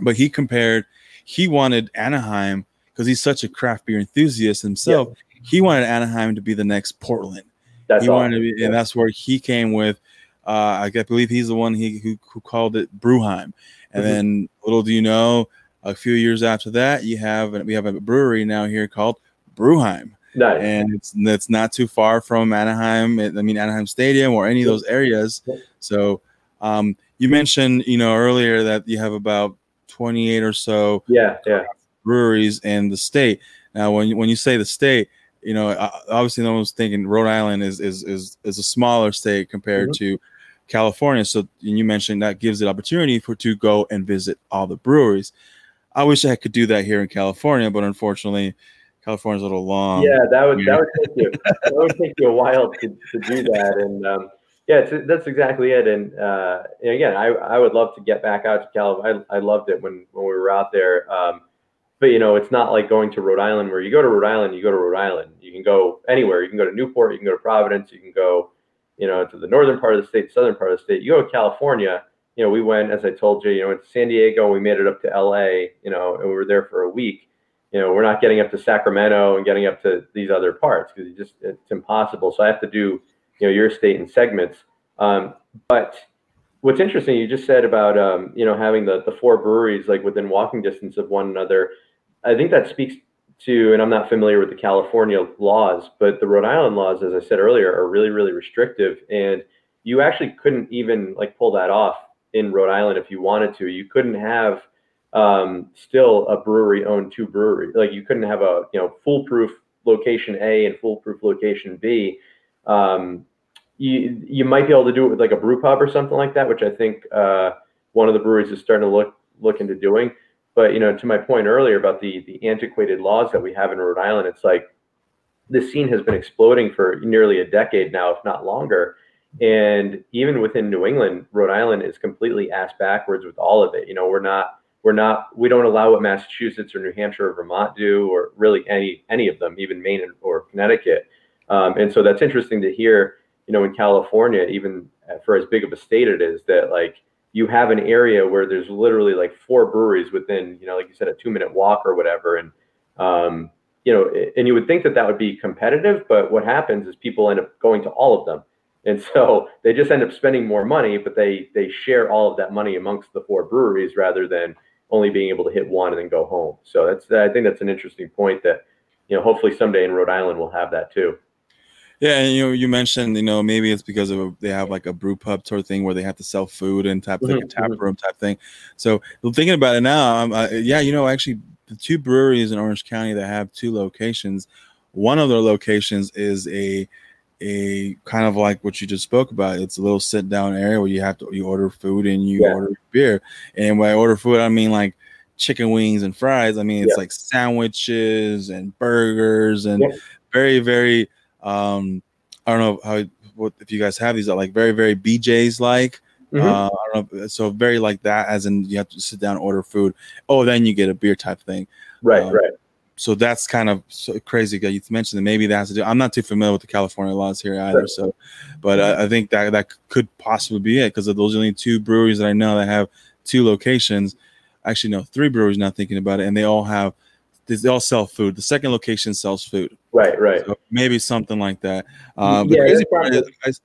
but he compared, he wanted Anaheim because he's such a craft beer enthusiast himself. Yeah. He wanted Anaheim to be the next Portland. That's he wanted to be, and that's where he came with. Uh, I believe he's the one he who, who called it Brewheim. And mm-hmm. then little do you know, a few years after that, you have we have a brewery now here called Brewheim. Nice. And it's it's not too far from Anaheim. I mean Anaheim Stadium or any of those areas. So um, you mentioned you know earlier that you have about 28 or so yeah yeah breweries in the state. Now when you, when you say the state, you know obviously no one's thinking Rhode Island is is is, is a smaller state compared mm-hmm. to California. So you mentioned that gives it opportunity for to go and visit all the breweries. I wish I could do that here in California, but unfortunately, California's a little long. Yeah, that would that would take you *laughs* that would take you a while to, to do that, and um, yeah, that's exactly it. And, uh, and, again, I, I would love to get back out to California. I, I loved it when when we were out there. Um, but you know, it's not like going to Rhode Island where you go to Rhode Island, you go to Rhode Island. You can go anywhere. You can go to Newport. You can go to Providence. You can go, you know, to the northern part of the state, southern part of the state. You go to California you know, we went, as I told you, you know, to San Diego, we made it up to LA, you know, and we were there for a week. You know, we're not getting up to Sacramento and getting up to these other parts because just it's impossible. So I have to do, you know, your state in segments. Um, but what's interesting, you just said about, um, you know, having the the four breweries like within walking distance of one another. I think that speaks to, and I'm not familiar with the California laws, but the Rhode Island laws, as I said earlier, are really, really restrictive, and you actually couldn't even like pull that off in Rhode Island if you wanted to. You couldn't have um, still a brewery own two breweries. Like you couldn't have a you know foolproof location A and foolproof location B, um, you you might be able to do it with like a brew pub or something like that, which I think uh, one of the breweries is starting to look look into doing. But you know, to my point earlier about the the antiquated laws that we have in Rhode Island, it's like this scene has been exploding for nearly a decade now, if not longer. And even within New England, Rhode Island is completely ass backwards with all of it. You know, we're not we're not we don't allow what Massachusetts or New Hampshire or Vermont do, or really any any of them, even Maine or Connecticut. Um, and so that's interesting to hear. You know, in California, even for as big of a state it is, that like you have an area where there's literally like four breweries within, you know, like you said, a two minute walk or whatever, and um, you know, and you would think that that would be competitive, but what happens is people end up going to all of them and so they just end up spending more money, but they they share all of that money amongst the four breweries rather than only being able to hit one and then go home. So that's I think that's an interesting point that you know hopefully someday in Rhode Island we'll have that too. Yeah, and you know, you mentioned you know maybe it's because of a, they have like a brew pub sort of thing where they have to sell food and type mm-hmm. like a tap mm-hmm. room type thing. So thinking about it now, uh, yeah, you know, actually the two breweries in Orange County that have two locations, one of their locations is a a kind of like what you just spoke about. It's a little sit down area where you have to you order food and you yeah. order beer. And when I order food, I mean like chicken wings and fries. I mean it's yeah. like sandwiches and burgers and yeah. very very um I don't know how what if you guys have these are like very very BJ's like. Mm-hmm. Uh, I don't know. So very like that, as in you have to sit down, order food. Oh, then you get a beer type thing. Right, um, right so that's kind of so crazy. You mentioned that maybe that has to do. I'm not too familiar with the California laws here either. So, but I, I, think that that could possibly be it because of those are only two breweries that I know that have two locations. Actually, no, three breweries. Not thinking about it, and they all have they all sell food. The second location sells food. Right, right. So maybe something like that. Uh, yeah, is,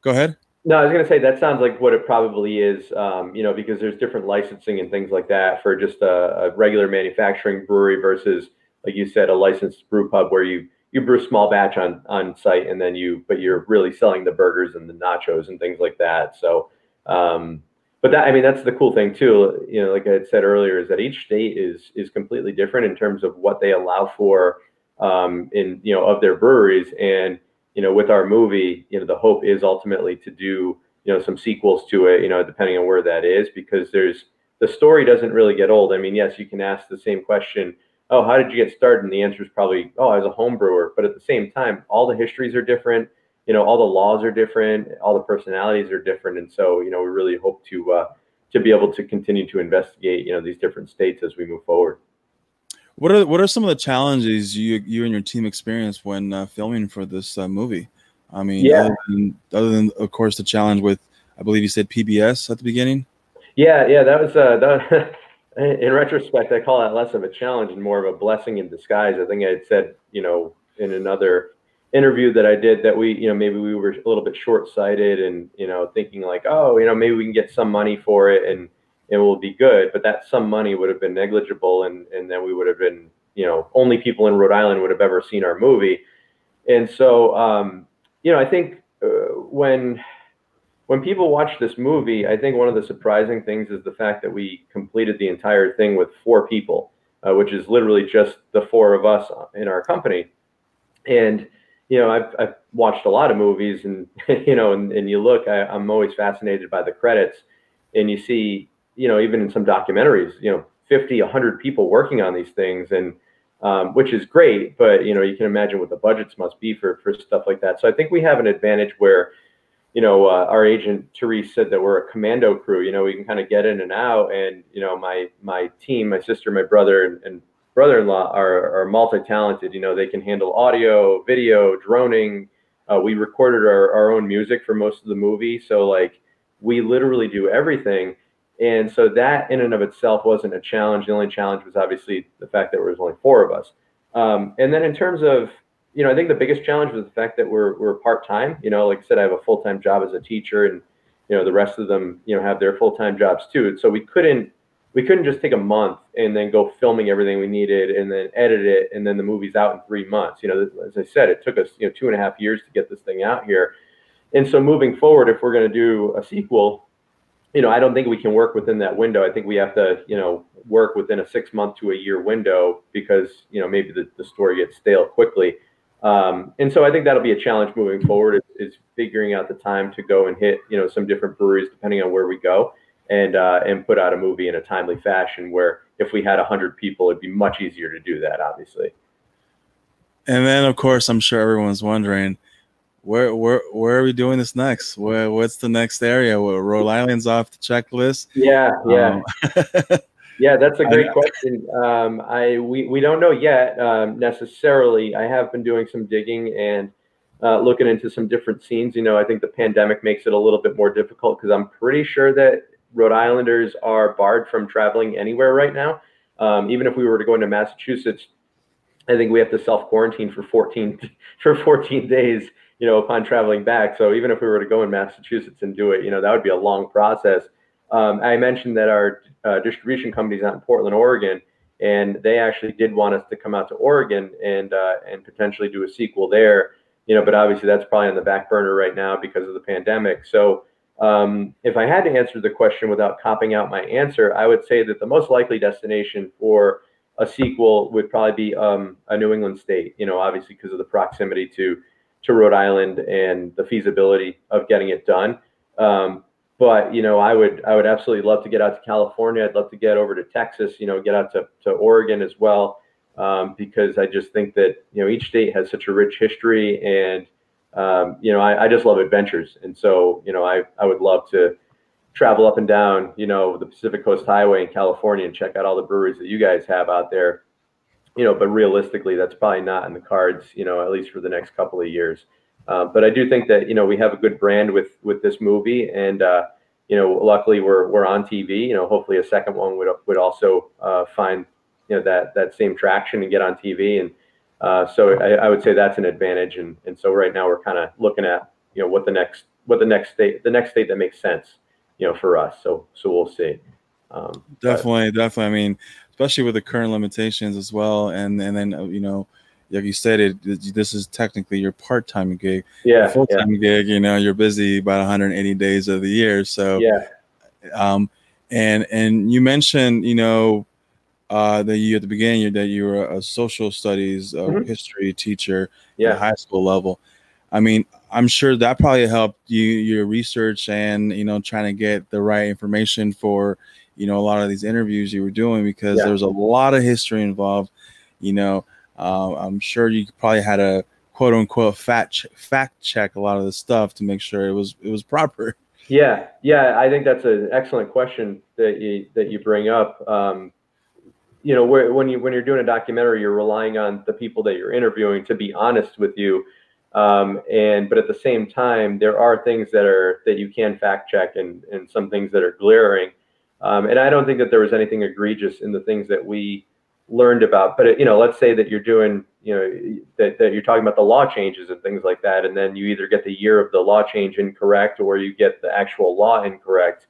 go ahead. No, I was going to say that sounds like what it probably is. Um, you know, because there's different licensing and things like that for just a, a regular manufacturing brewery versus like you said, a licensed brew pub where you you brew small batch on on site and then you but you're really selling the burgers and the nachos and things like that. So um, but that I mean that's the cool thing too. You know, like I said earlier, is that each state is is completely different in terms of what they allow for um, in you know of their breweries. And you know, with our movie, you know, the hope is ultimately to do you know some sequels to it. You know, depending on where that is, because there's the story doesn't really get old. I mean, yes, you can ask the same question oh, how did you get started? And the answer is probably, oh, I was a home brewer. But at the same time, all the histories are different. You know, all the laws are different. All the personalities are different. And so, you know, we really hope to uh, to be able to continue to investigate, you know, these different states as we move forward. What are what are some of the challenges you you and your team experienced when uh, filming for this uh, movie? I mean, yeah. Other than, other than, of course the challenge with, I believe you said PBS at the beginning. Yeah, yeah, that was uh, that, *laughs* in retrospect, I call that less of a challenge and more of a blessing in disguise. I think I had said, you know, in another interview that I did that we, you know, maybe we were a little bit short-sighted and, you know, thinking like, oh, you know, maybe we can get some money for it and it will be good. But that some money would have been negligible, and and then we would have been, you know, only people in Rhode Island would have ever seen our movie. And so, um, you know, I think uh, when when people watch this movie, I think one of the surprising things is the fact that we completed the entire thing with four people, uh, which is literally just the four of us in our company. And you know, I've, I've watched a lot of movies, and *laughs* you know, and, and you look, I, I'm always fascinated by the credits, and you see, you know, even in some documentaries, you know, 50, 100 people working on these things, and um, which is great, but you know, you can imagine what the budgets must be for for stuff like that. So I think we have an advantage where you know, uh, our agent Therese said that we're a commando crew. You know, we can kind of get in and out, and you know, my my team, my sister, my brother, and, and brother-in-law are, are multi-talented. You know, they can handle audio, video, droning. Uh, we recorded our, our own music for most of the movie, so like we literally do everything. And so that in and of itself wasn't a challenge. The only challenge was obviously the fact that there was only four of us. Um, and then in terms of you know, I think the biggest challenge was the fact that we're we're part time. You know, like I said, I have a full time job as a teacher, and you know, the rest of them, you know, have their full time jobs too. So we couldn't we couldn't just take a month and then go filming everything we needed and then edit it and then the movie's out in three months. You know, as I said, it took us you know two and a half years to get this thing out here. And so moving forward, if we're going to do a sequel, you know, I don't think we can work within that window. I think we have to, you know, work within a six month to a year window because, you know, maybe the, the story gets stale quickly. Um, and so I think that'll be a challenge moving forward is, is, figuring out the time to go and hit, you know, some different breweries depending on where we go and, uh, and put out a movie in a timely fashion where if we had a hundred people, it'd be much easier to do that, obviously. And then of course, I'm sure everyone's wondering, where where where are we doing this next? Where what's the next area? Well, Rhode Island's off the checklist. Yeah, yeah, um, *laughs* yeah. That's a great question. Um, I we we don't know yet um, necessarily. I have been doing some digging and uh, looking into some different scenes. You know, I think the pandemic makes it a little bit more difficult because I'm pretty sure that Rhode Islanders are barred from traveling anywhere right now. Um, even if we were to go into Massachusetts, I think we have to self quarantine for 14 *laughs* for 14 days you know, upon traveling back. So even if we were to go in Massachusetts and do it, you know, that would be a long process. Um, I mentioned that our uh, distribution company is out in Portland, Oregon, and they actually did want us to come out to Oregon and uh, and potentially do a sequel there. You know, but obviously that's probably on the back burner right now because of the pandemic. So um, if I had to answer the question without copping out my answer, I would say that the most likely destination for a sequel would probably be um, a New England state. You know, obviously because of the proximity to to Rhode Island and the feasibility of getting it done. Um, but you know, I would I would absolutely love to get out to California. I'd love to get over to Texas. You know, get out to to Oregon as well, um, because I just think that you know each state has such a rich history, and um, you know, I, I just love adventures, and so you know, I I would love to travel up and down, you know, the Pacific Coast Highway in California and check out all the breweries that you guys have out there you know, but realistically, that's probably not in the cards, you know, at least for the next couple of years. Uh, but I do think that you know we have a good brand with with this movie, and uh, you know, luckily we're we're on TV. You know, hopefully a second one would would also uh, find you know that that same traction and get on TV, and uh, so I, I, would say that's an advantage. And and so right now we're kind of looking at you know what the next what the next state the next state that makes sense, you know, for us. So so we'll see. Um, definitely, but, definitely. I mean, especially with the current limitations as well. And and then uh, you know, like you said, it this is technically your part time gig. Yeah, full time yeah. gig. You know, you're busy about 180 days of the year. So yeah. Um, and and you mentioned you know uh, that you at the beginning that you were a social studies uh, mm-hmm. history teacher yeah. at high school level. I mean, I'm sure that probably helped you your research and you know trying to get the right information for you know a lot of these interviews you were doing because yeah. there's a lot of history involved you know uh, i'm sure you probably had a quote unquote fact ch- fact check a lot of the stuff to make sure it was it was proper. *laughs* Yeah yeah i think that's an excellent question that you that you bring up. Um, you know when you when you're doing a documentary you're relying on the people that you're interviewing to be honest with you. Um, and but at the same time there are things that are that you can fact check and and some things that are glaring. Um, and I don't think that there was anything egregious in the things that we learned about. But you know, let's say that you're doing, you know, that, that you're talking about the law changes and things like that, and then you either get the year of the law change incorrect or you get the actual law incorrect.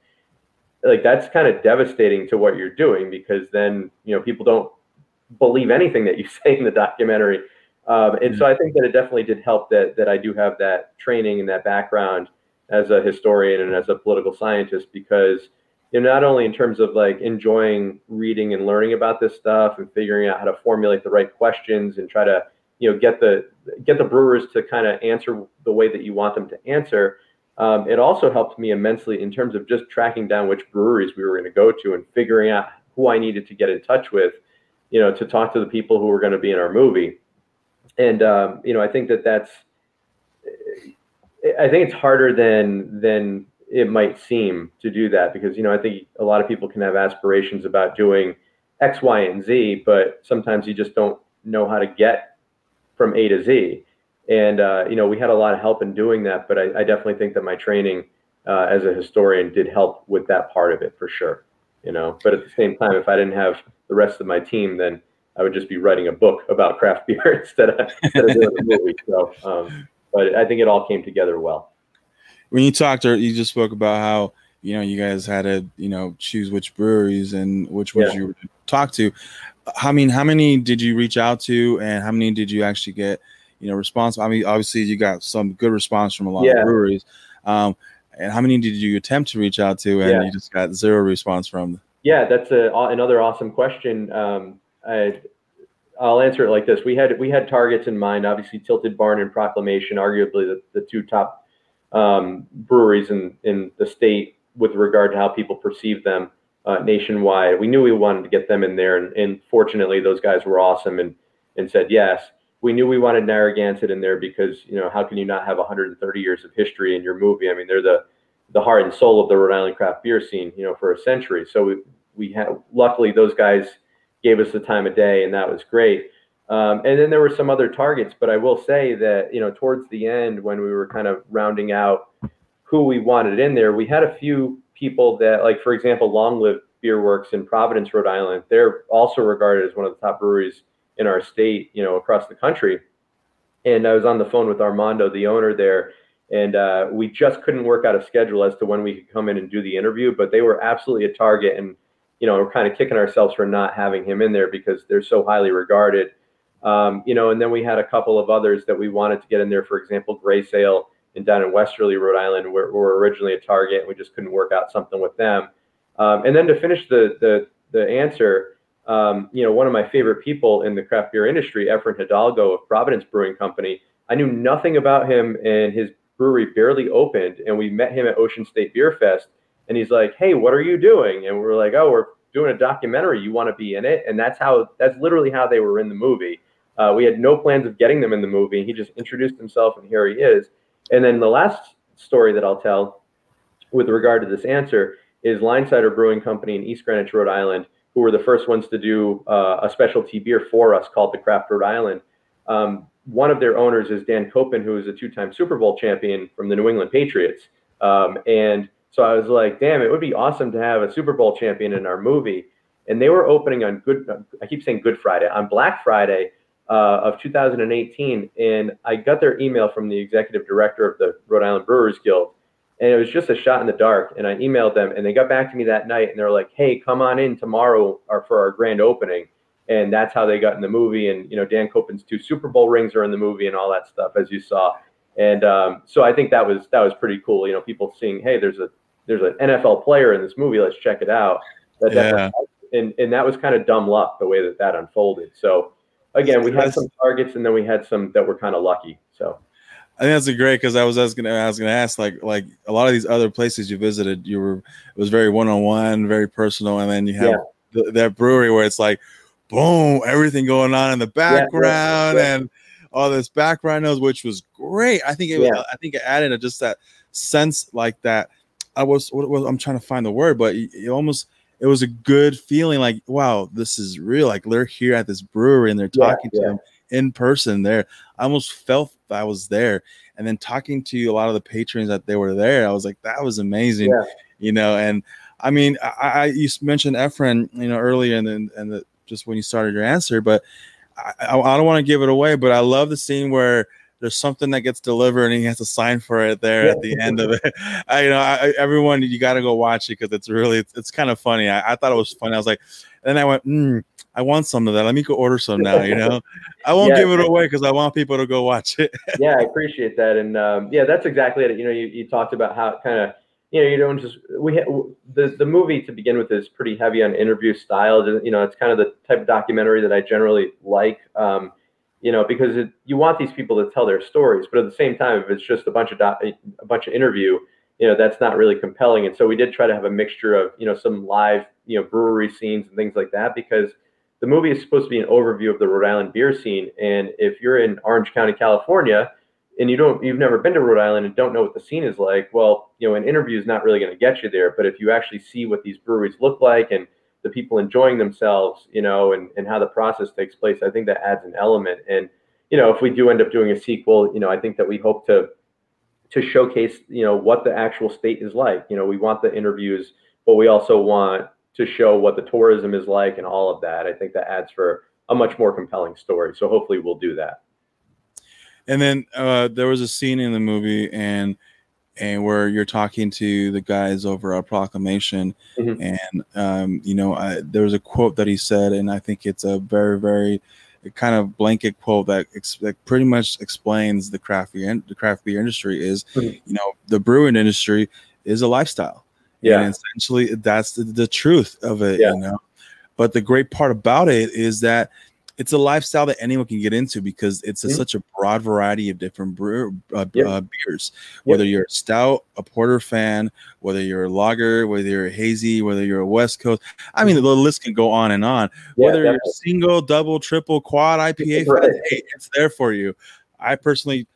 Like that's kind of devastating to what you're doing because then you know people don't believe anything that you *laughs* say in the documentary. Um, and so I think that it definitely did help that that I do have that training and that background as a historian and as a political scientist because you know, not only in terms of like enjoying reading and learning about this stuff and figuring out how to formulate the right questions and try to, you know, get the get the brewers to kind of answer the way that you want them to answer. Um, it also helped me immensely in terms of just tracking down which breweries we were going to go to and figuring out who I needed to get in touch with, you know, to talk to the people who were going to be in our movie. And um, you know, I think that that's I think it's harder than than it might seem to do that because you know I think a lot of people can have aspirations about doing X, Y, and Z, but sometimes you just don't know how to get from A to Z. And uh, you know we had a lot of help in doing that, but I, I definitely think that my training uh, as a historian did help with that part of it for sure. You know, but at the same time, if I didn't have the rest of my team, then I would just be writing a book about craft beer *laughs* instead of, instead of doing a movie. So, um, but I think it all came together well when you talked or you just spoke about how you know you guys had to you know choose which breweries and which ones yeah. you talk to i mean how many did you reach out to and how many did you actually get you know response i mean obviously you got some good response from a lot yeah. of breweries um, And how many did you attempt to reach out to, and Yeah. you just got zero response from? Yeah, that's a, another awesome question. Um, I, I'll answer it like this: We had we had targets in mind. Obviously, Tilted Barn and Proclamation, arguably the, the two top um, breweries in in the state with regard to how people perceive them uh, nationwide. We knew we wanted to get them in there, and, and fortunately, those guys were awesome and and said yes. We knew we wanted Narragansett in there because you know how can you not have 130 years of history in your movie? I mean, they're the the heart and soul of the Rhode Island craft beer scene, you know, for a century. So we we had luckily those guys gave us the time of day, and that was great. Um, and then there were some other targets, but I will say that you know towards the end when we were kind of rounding out who we wanted in there, we had a few people that, like for example, Long Live Beer Works in Providence, Rhode Island. They're also regarded as one of the top breweries in our state, you know, across the country. And I was on the phone with Armando, the owner there, and uh, we just couldn't work out a schedule as to when we could come in and do the interview. But they were absolutely a target, and you know, we're kind of kicking ourselves for not having him in there because they're so highly regarded. Um, you know, and then we had a couple of others that we wanted to get in there. For example, Grey Sail and down in Westerly, Rhode Island, were, were originally a target, and we just couldn't work out something with them. Um, and then to finish the the the answer, um, you know, one of my favorite people in the craft beer industry, Efren Hidalgo of Providence Brewing Company. I knew nothing about him, and his brewery barely opened, and we met him at Ocean State Beer Fest, and he's like, "Hey, what are you doing?" And we are like, "Oh, we're doing a documentary. You want to be in it?" And that's how that's literally how they were in the movie. Uh, we had no plans of getting them in the movie. He just introduced himself, and here he is. And then the last story that I'll tell with regard to this answer is Linesider Brewing Company in East Greenwich, Rhode Island, who were the first ones to do uh, a specialty beer for us called the Craft Rhode Island. Um, one of their owners is Dan Koppen, who is a two-time Super Bowl champion from the New England Patriots. Um, and so I was like, damn, it would be awesome to have a Super Bowl champion in our movie. And they were opening on good, I keep saying Good Friday, on Black Friday uh, of 2018. And I got their email from the executive director of the Rhode Island Brewers Guild. And it was just a shot in the dark. And I emailed them and they got back to me that night and they're like, hey, come on in tomorrow or for our grand opening. And that's how they got in the movie. And, you know, Dan Koppen's two Super Bowl rings are in the movie and all that stuff, as you saw. And um, so I think that was that was pretty cool. You know, people seeing, hey, there's a there's an NFL player in this movie. Let's check it out. That Yeah. and and that was kind of dumb luck the way that that unfolded. So again, we had some targets and then we had some that were kind of lucky. So I think that's a great because I was asking, I was going to ask like like a lot of these other places you visited, you were it was very one on one, very personal, and then you have Yeah. th- that brewery where it's like, boom, everything going on in the background yeah. and all this background noise, which was great. I think it was, Yeah. I think it added a, just that sense like that. I was, what, was I'm trying to find the word, but it, it almost it was a good feeling like wow this is real like they're here at this brewery and they're Yeah, talking to yeah. them in person there i almost felt i was there and then talking to a lot of the patrons that they were there i was like that was amazing Yeah. you know and i mean i, I you mentioned Efren, you know earlier and then and the, just when you started your answer but i, I, I don't want to give it away but i love the scene where there's something that gets delivered and he has to sign for it there at the end of *laughs* it. *laughs* I, you know, I, everyone, you got to go watch it because it's really, it's, it's kind of funny. I, I thought it was funny. I was like, and then I went, mm, I want some of that. Let me go order some now. You know, *laughs* I won't Yeah. give it away because I want people to go watch it. yeah, I appreciate that. And um, yeah, that's exactly it. You know, you, you talked about how it kind of, you know, you don't just, we, ha- the, the movie to begin with is pretty heavy on interview style. You know, it's kind of the type of documentary that I generally like. Um, you know, because it, you want these people to tell their stories, but at the same time, if it's just a bunch of doc, a bunch of interview, you know, that's not really compelling. And so we did try to have a mixture of, you know, some live, you know, brewery scenes and things like that, because the movie is supposed to be an overview of the Rhode Island beer scene. And if you're in Orange County, California, and you don't, you've never been to Rhode Island and don't know what the scene is like, well, you know, an interview is not really going to get you there. But if you actually see what these breweries look like and the people enjoying themselves, you know, and, and how the process takes place, I think that adds an element. And, you know, if we do end up doing a sequel, you know, I think that we hope to to showcase, you know, what the actual state is like. You know, we want the interviews, but we also want to show what the tourism is like and all of that. I think that adds for a much more compelling story. So hopefully we'll do that. And then uh, there was a scene in the movie and and where you're talking to the guys over a proclamation, Mhm. and um, you know I, there was a quote that he said, and I think it's a very very kind of blanket quote that, ex- that pretty much explains the craft beer the craft beer industry is Mhm. you know the brewing industry is a lifestyle Yeah. and essentially that's the, the truth of it Yeah. you know but the great part about it is that it's a lifestyle that anyone can get into because it's a, Mhm. such a broad variety of different brew, uh, Yep. uh, beers. Yep. Whether you're a stout, a porter fan, whether you're a lager, whether you're a hazy, whether you're a West Coast. I mean, the list can go on and on. Yeah, whether you're single, double, triple, quad IPA, *laughs* Right. fan, hey, it's there for you. I personally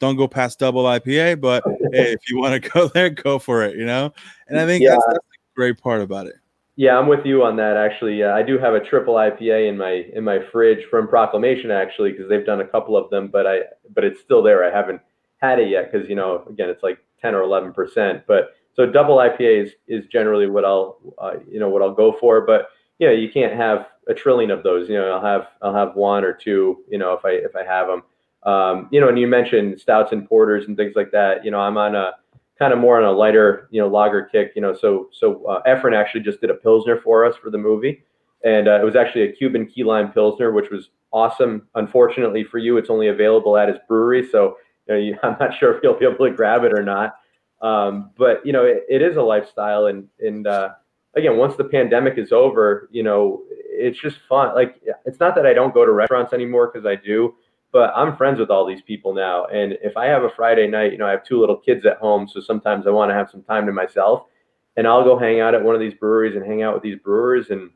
don't go past double IPA, but hey, *laughs* if you want to go there, go for it. You know, and I think Yeah. that's, that's the great part about it. Yeah, I'm with you on that. Actually, uh, I do have a triple IPA in my in my fridge from Proclamation, actually, because they've done a couple of them, but I but it's still there. I haven't had it yet because you know, again, it's like ten or eleven percent. But so double IPA is is generally what I'll uh, you know what I'll go for. But you know, you can't have a trillion of those. You know, I'll have I'll have one or two. You know, if I if I have them. Um, you know, and you mentioned stouts and porters and things like that. You know, I'm on a kind of more on a lighter, you know, lager kick. You know, so so uh, Efren actually just did a pilsner for us for the movie, and uh, it was actually a Cuban key lime pilsner, which was awesome. Unfortunately for you, it's only available at his brewery, so you know, you, *laughs* I'm not sure if you'll be able to grab it or not. Um, but you know, it, it is a lifestyle, and and uh, again, once the pandemic is over, you know, it's just fun. Like, it's not that I don't go to restaurants anymore because I do, but I'm friends with all these people now. And if I have a Friday night, you know, I have two little kids at home, so sometimes I want to have some time to myself, and I'll go hang out at one of these breweries and hang out with these brewers and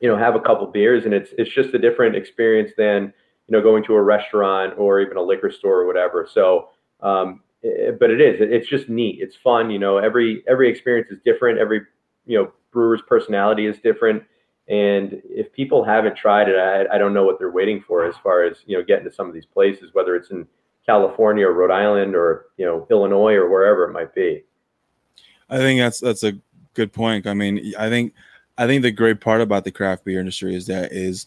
you know have a couple beers, and it's it's just a different experience than you know going to a restaurant or even a liquor store or whatever. So. Um, it- but it is it- it's just neat it's fun you know every every experience is different every you know brewer's personality is different and if people haven't tried it I, I don't know what they're waiting for as far as you know getting to some of these places whether it's in california or rhode island or you know illinois or wherever it might be I think that's that's a good point. I mean, I think I think the great part about the craft beer industry is that is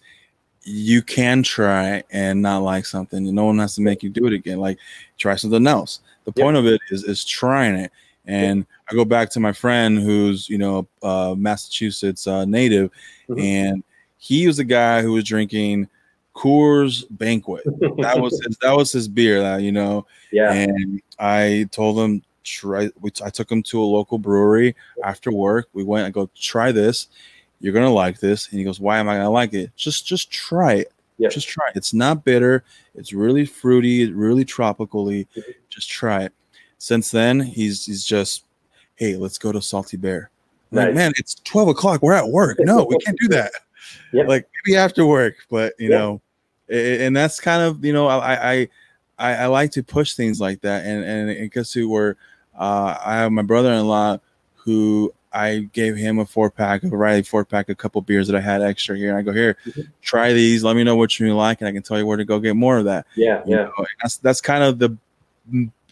you can try and not like something. No one has to make you do it again. Like try something else. The Yep. point of it is is trying it. And I go back to my friend who's you know uh, Massachusetts uh, native, Mhm. and he was a guy who was drinking Coors Banquet. That was his, that was his beer. That you know, yeah and I told him try. We, I took him to a local brewery after work. We went. I go try this. You're gonna like this. And he goes, Why am I gonna like it? Just just try it. Yep. Just try it. It's not bitter. It's really fruity. It's really tropically. Mhm. Just try it. Since then, he's he's just, hey, let's go to Salty Bear. Like, man, it's 12 o'clock. We're at work. No, we can't do that. Yep. Like maybe after work, but you Yeah. know, and that's kind of you know, I I I, I like to push things like that, and and it gets to where uh, I have my brother-in-law who I gave him a four pack, a Riley four pack, a couple beers that I had extra here. And I go here, Mhm. try these. Let me know what you like, and I can tell you where to go get more of that. yeah You yeah know, that's that's kind of the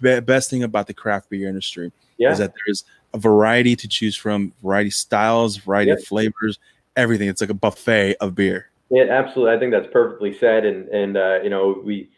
be- best thing about the craft beer industry yeah is that there's a variety to choose from, variety styles, variety Yep. of flavors, everything. It's like a buffet of beer. Yeah, absolutely. I think that's perfectly said. And and uh, you know we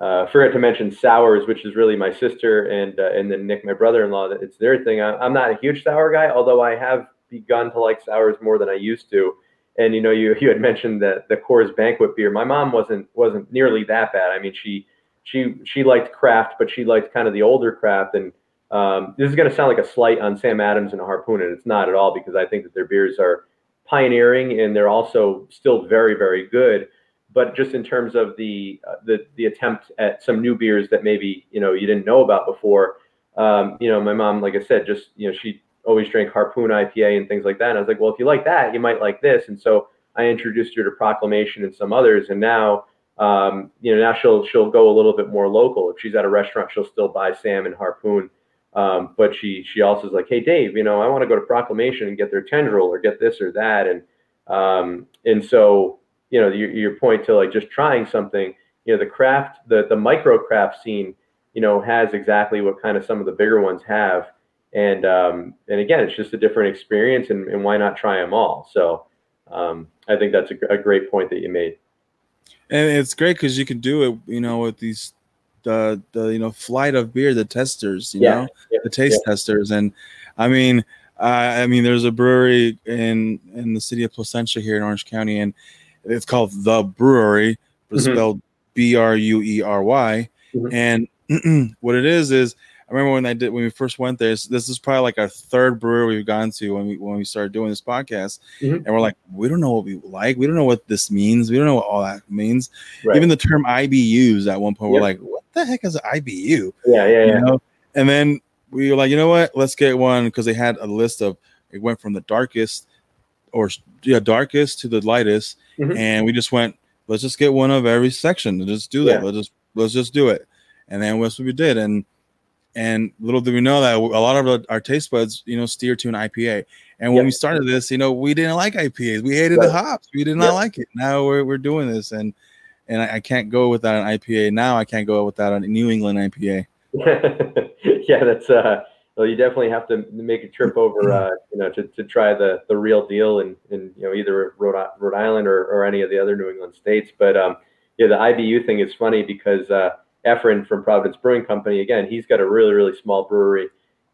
uh, forgot to mention sours, which is really my sister and uh, and then Nick, my brother-in-law. It's their thing. I, I'm not a huge sour guy, although I have begun to like sours more than I used to. And you know, you you had mentioned that the Coors Banquet beer. My mom wasn't wasn't nearly that bad. I mean, she she she liked craft, but she liked kind of the older craft. And um, this is going to sound like a slight on Sam Adams and Harpoon, and it's not at all because I think that their beers are pioneering and they're also still very very good. But just in terms of the uh, the the attempt at some new beers that maybe you know you didn't know about before um, you know my mom like i said just you know she always drank harpoon ipa and things like that. And i was like well if you like that you might like this. And so i introduced her to proclamation and some others and now um, you know now she'll she'll go a little bit more local if she's at a restaurant she'll still buy sam and harpoon um, but she she also is like, hey Dave, you know, I want to go to Proclamation and get their tendril or get this or that, and um, and so you know your, your point to like just trying something, you know, the craft, the the micro craft scene, you know, has exactly what kind of some of the bigger ones have, and um, and again, it's just a different experience, and, and why not try them all? So um, I think that's a, a great point that you made. And it's great because you can do it, you know, with these the the you know flight of beer, the testers, you Yeah, know, yeah, the taste testers, and I mean, uh, I mean, there's a brewery in in the city of Placentia here in Orange County, and it's called the Brewery, but mm-hmm. spelled B R U E R Y. Mm-hmm. And *clears throat* what it is is I remember when I did when we first went there. This is probably like our third brewery we've gone to when we when we started doing this podcast, mm-hmm. and we're like, we don't know what we like, we don't know what this means, we don't know what all that means. Right. Even the term IBUs at one point, yep. we're like, what the heck is an IBU? Yeah, yeah, yeah. Know? And then we were like, you know what? Let's get one because they had a list of it went from the darkest or yeah darkest to the lightest, mm-hmm. and we just went, let's just get one of every section and just do that. Yeah. Let's just let's just do it, and then that's what we did, and and little do we know that a lot of our taste buds, you know, steer to an IPA. And when yep. we started this, you know, we didn't like IPAs. We hated right. the hops. We did not yep. like it. Now we're, we're doing this, and and I, I, can't go without an IPA. Now I can't go without a New England IPA. *laughs* yeah, that's uh. Well, you definitely have to make a trip over, *clears throat* uh, you know, to, to try the the real deal in, in you know either Rhode, Rhode Island or, or any of the other New England states. But um, yeah, the IBU thing is funny because uh, Efren from Providence Brewing Company, again, he's got a really, really small brewery.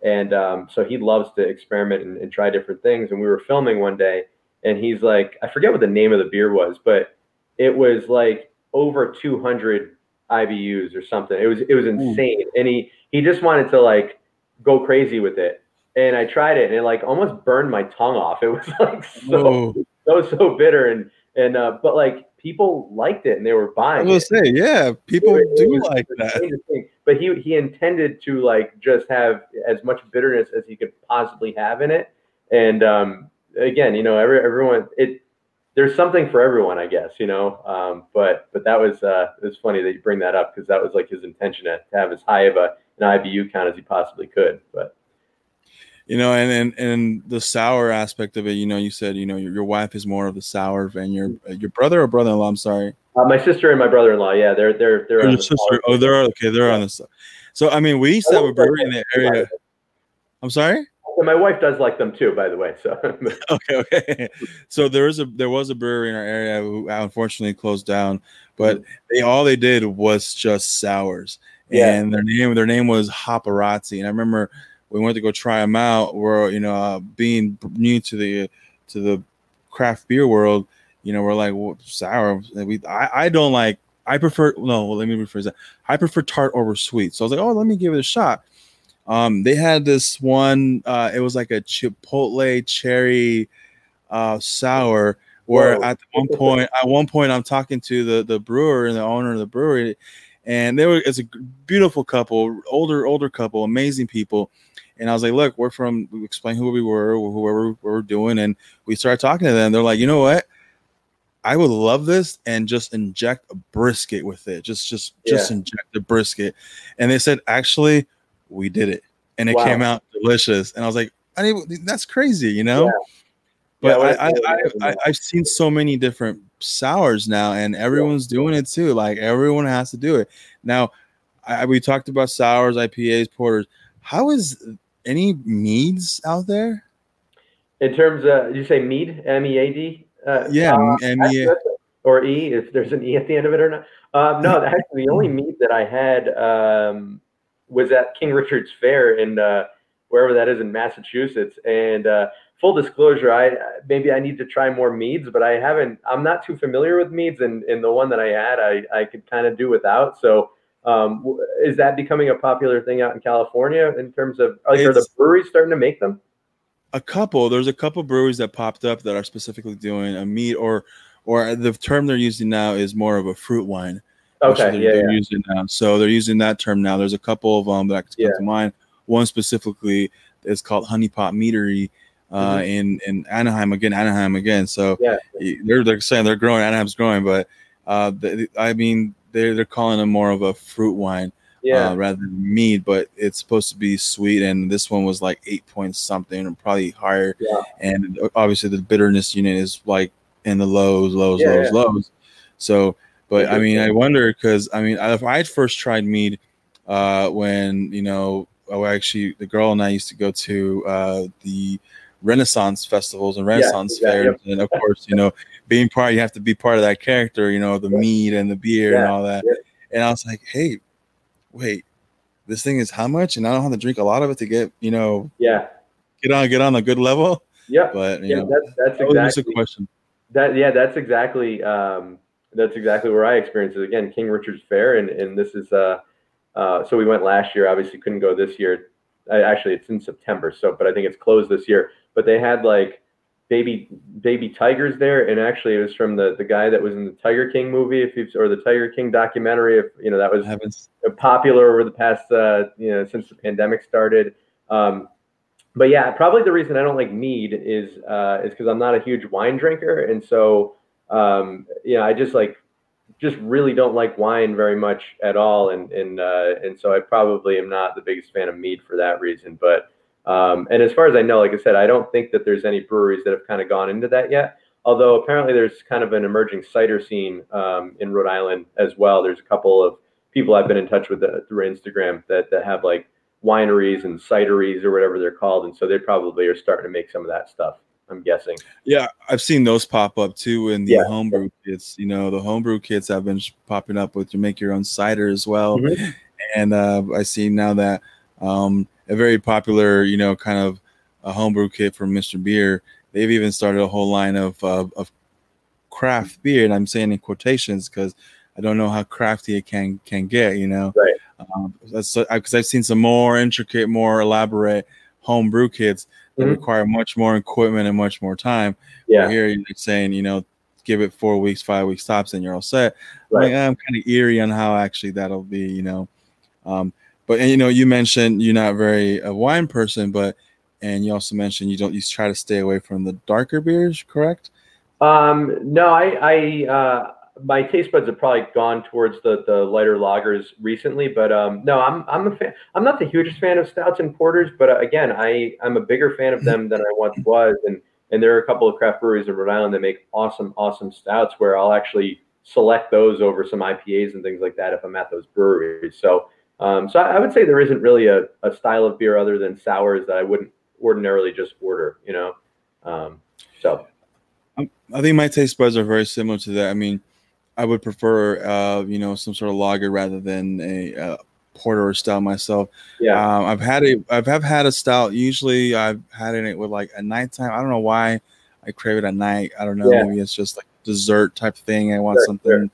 And um, so he loves to experiment and, and, try different things. And we were filming one day, and he's like, I forget what the name of the beer was, but it was like over 200 IBUs or something. It was it was insane. And he he just wanted to like go crazy with it. And I tried it, and it like almost burned my tongue off. It was *laughs* like so Whoa. so so bitter and and uh, but like people liked it and they were buying. I will say, yeah, people it, do it like that. But he he intended to like just have as much bitterness as he could possibly have in it. And um, again, you know, every, everyone it there's something for everyone, I guess, you know. Um, but but that was uh, it was funny that you bring that up because that was like his intention to, to have as high of a an IBU count as he possibly could. But you know and, and and the sour aspect of it you know you said you know your, your wife is more of the sour and your your brother or brother-in-law i'm sorry. Uh, my sister and my brother-in-law yeah they're they're they're your the sister. oh they're okay they're yeah. on the so i mean we used to have a brewery in the area. i'm sorry? And my wife does like them too by the way so. *laughs* Okay okay. So there is a there was a brewery in our area who unfortunately closed down but mm-hmm. they all they did was just sours. Yeah. and their name their name was Hoparazzi and i remember we went to go try them out. We're you know uh, being new to the to the craft beer world. You know, we're like well, sour. We I, I don't like. I prefer no. Well, let me rephrase that. I prefer tart over sweet. So I was like, oh, let me give it a shot. Um, they had this one. Uh, it was like a chipotle cherry uh, sour. Where Whoa. at one point, at one point, I'm talking to the the brewer and the owner of the brewery, and they were it's a beautiful couple, older older couple, amazing people and I was like, look, we're from, we explained who we were, whoever we were doing. And we started talking to them. They're like, you know what? I would love this and just inject a brisket with it. Just, just, yeah. just inject a brisket. And they said, actually, we did it. And it wow. came out delicious. And I was like, I mean, that's crazy, you know? Yeah. But yeah, I, I, I, I've seen so many different sours now, and everyone's doing it too. Like everyone has to do it. Now, I, we talked about sours, IPAs, porters. How is any meads out there? In terms of, you say mead, M E A D? Uh, yeah, uh, M-E- or E, if there's an E at the end of it or not. Um, no, actually, the only mead that I had um, was at King Richard's Faire in uh, wherever that is in Massachusetts. And uh, full disclosure, I maybe I need to try more meads, but I haven't. I'm not too familiar with meads, and, and the one that I had, I I could kind of do without. So um, is that becoming a popular thing out in California in terms of like, are the breweries starting to make them? A couple. There's a couple breweries that popped up that are specifically doing a meat or or the term they're using now is more of a fruit wine. Okay, yeah, they're yeah. using now. So they're using that term now. There's a couple of them that I come yeah. to mind. One specifically is called Honey Pot Meadery uh, mm-hmm. in in Anaheim again. Anaheim again. So yeah. they're they're saying they're growing. Anaheim's growing, but uh, the, I mean they're they're calling it more of a fruit wine, yeah, uh, rather than mead. But it's supposed to be sweet, and this one was like eight points something, or probably higher. Yeah. And obviously the bitterness unit is like in the lows, lows, yeah, lows, yeah. lows. So, but I mean, I wonder because I mean, if I first tried mead, uh, when you know, oh, actually, the girl and I used to go to uh, the Renaissance festivals and Renaissance yeah, fairs, and of course, you know, being part, you have to be part of that character, you know, the meat and the beer yeah, and all that. Yeah. And I was like, hey, wait, this thing is how much? And I don't have to drink a lot of it to get, you know, yeah, get on, get on a good level. Yeah, but yeah, know, that's that's that exactly a question. That yeah, that's exactly um, that's exactly where I experienced it. Again, King Richard's Faire, and and this is uh, uh, so we went last year. Obviously, couldn't go this year. I, actually, it's in September, so but I think it's closed this year. But they had like baby baby tigers there, and actually, it was from the the guy that was in the Tiger King movie, if you've or the Tiger King documentary. If you know that was popular over the past uh, you know since the pandemic started. Um, but yeah, probably the reason I don't like mead is uh, is because I'm not a huge wine drinker, and so um, you know I just like just really don't like wine very much at all, and and uh, and so I probably am not the biggest fan of mead for that reason. But um, and as far as I know, like I said, I don't think that there's any breweries that have kind of gone into that yet. Although apparently there's kind of an emerging cider scene um, in Rhode Island as well. There's a couple of people I've been in touch with uh, through Instagram that that have like wineries and cideries or whatever they're called, and so they probably are starting to make some of that stuff. I'm guessing. Yeah, I've seen those pop up too in the yeah. homebrew kits. You know, the homebrew kits have been popping up with you make your own cider as well, mm-hmm. and uh, I see now that um, a very popular, you know, kind of a homebrew kit from Mr. Beer. They've even started a whole line of uh, of craft beer, and I'm saying in quotations because I don't know how crafty it can can get. You know, right? Um, because I've seen some more intricate, more elaborate homebrew kits that mm-hmm. require much more equipment and much more time. Yeah. here you're saying, you know, give it four weeks, five weeks tops, and you're all set. Right. Like, I'm kind of eerie on how actually that'll be, you know. Um, but and you know, you mentioned you're not very a wine person, but and you also mentioned you don't you try to stay away from the darker beers, correct? Um, no, I I uh, my taste buds have probably gone towards the the lighter lagers recently, but um, no, I'm I'm a fan. I'm not the hugest fan of stouts and porters, but uh, again, I I'm a bigger fan of them than I once was, and and there are a couple of craft breweries in Rhode Island that make awesome awesome stouts where I'll actually select those over some IPAs and things like that if I'm at those breweries. So um, so I, I would say there isn't really a, a style of beer other than sours that I wouldn't ordinarily just order, you know. Um, so um, I think my taste buds are very similar to that. I mean I would prefer, uh, you know, some sort of lager rather than a, a porter or stout myself. Yeah, um, I've had a, I've have had a stout. Usually, I've had it with like a nighttime. I don't know why I crave it at night. I don't know. Yeah. Maybe it's just like dessert type thing. I want sure, something sure.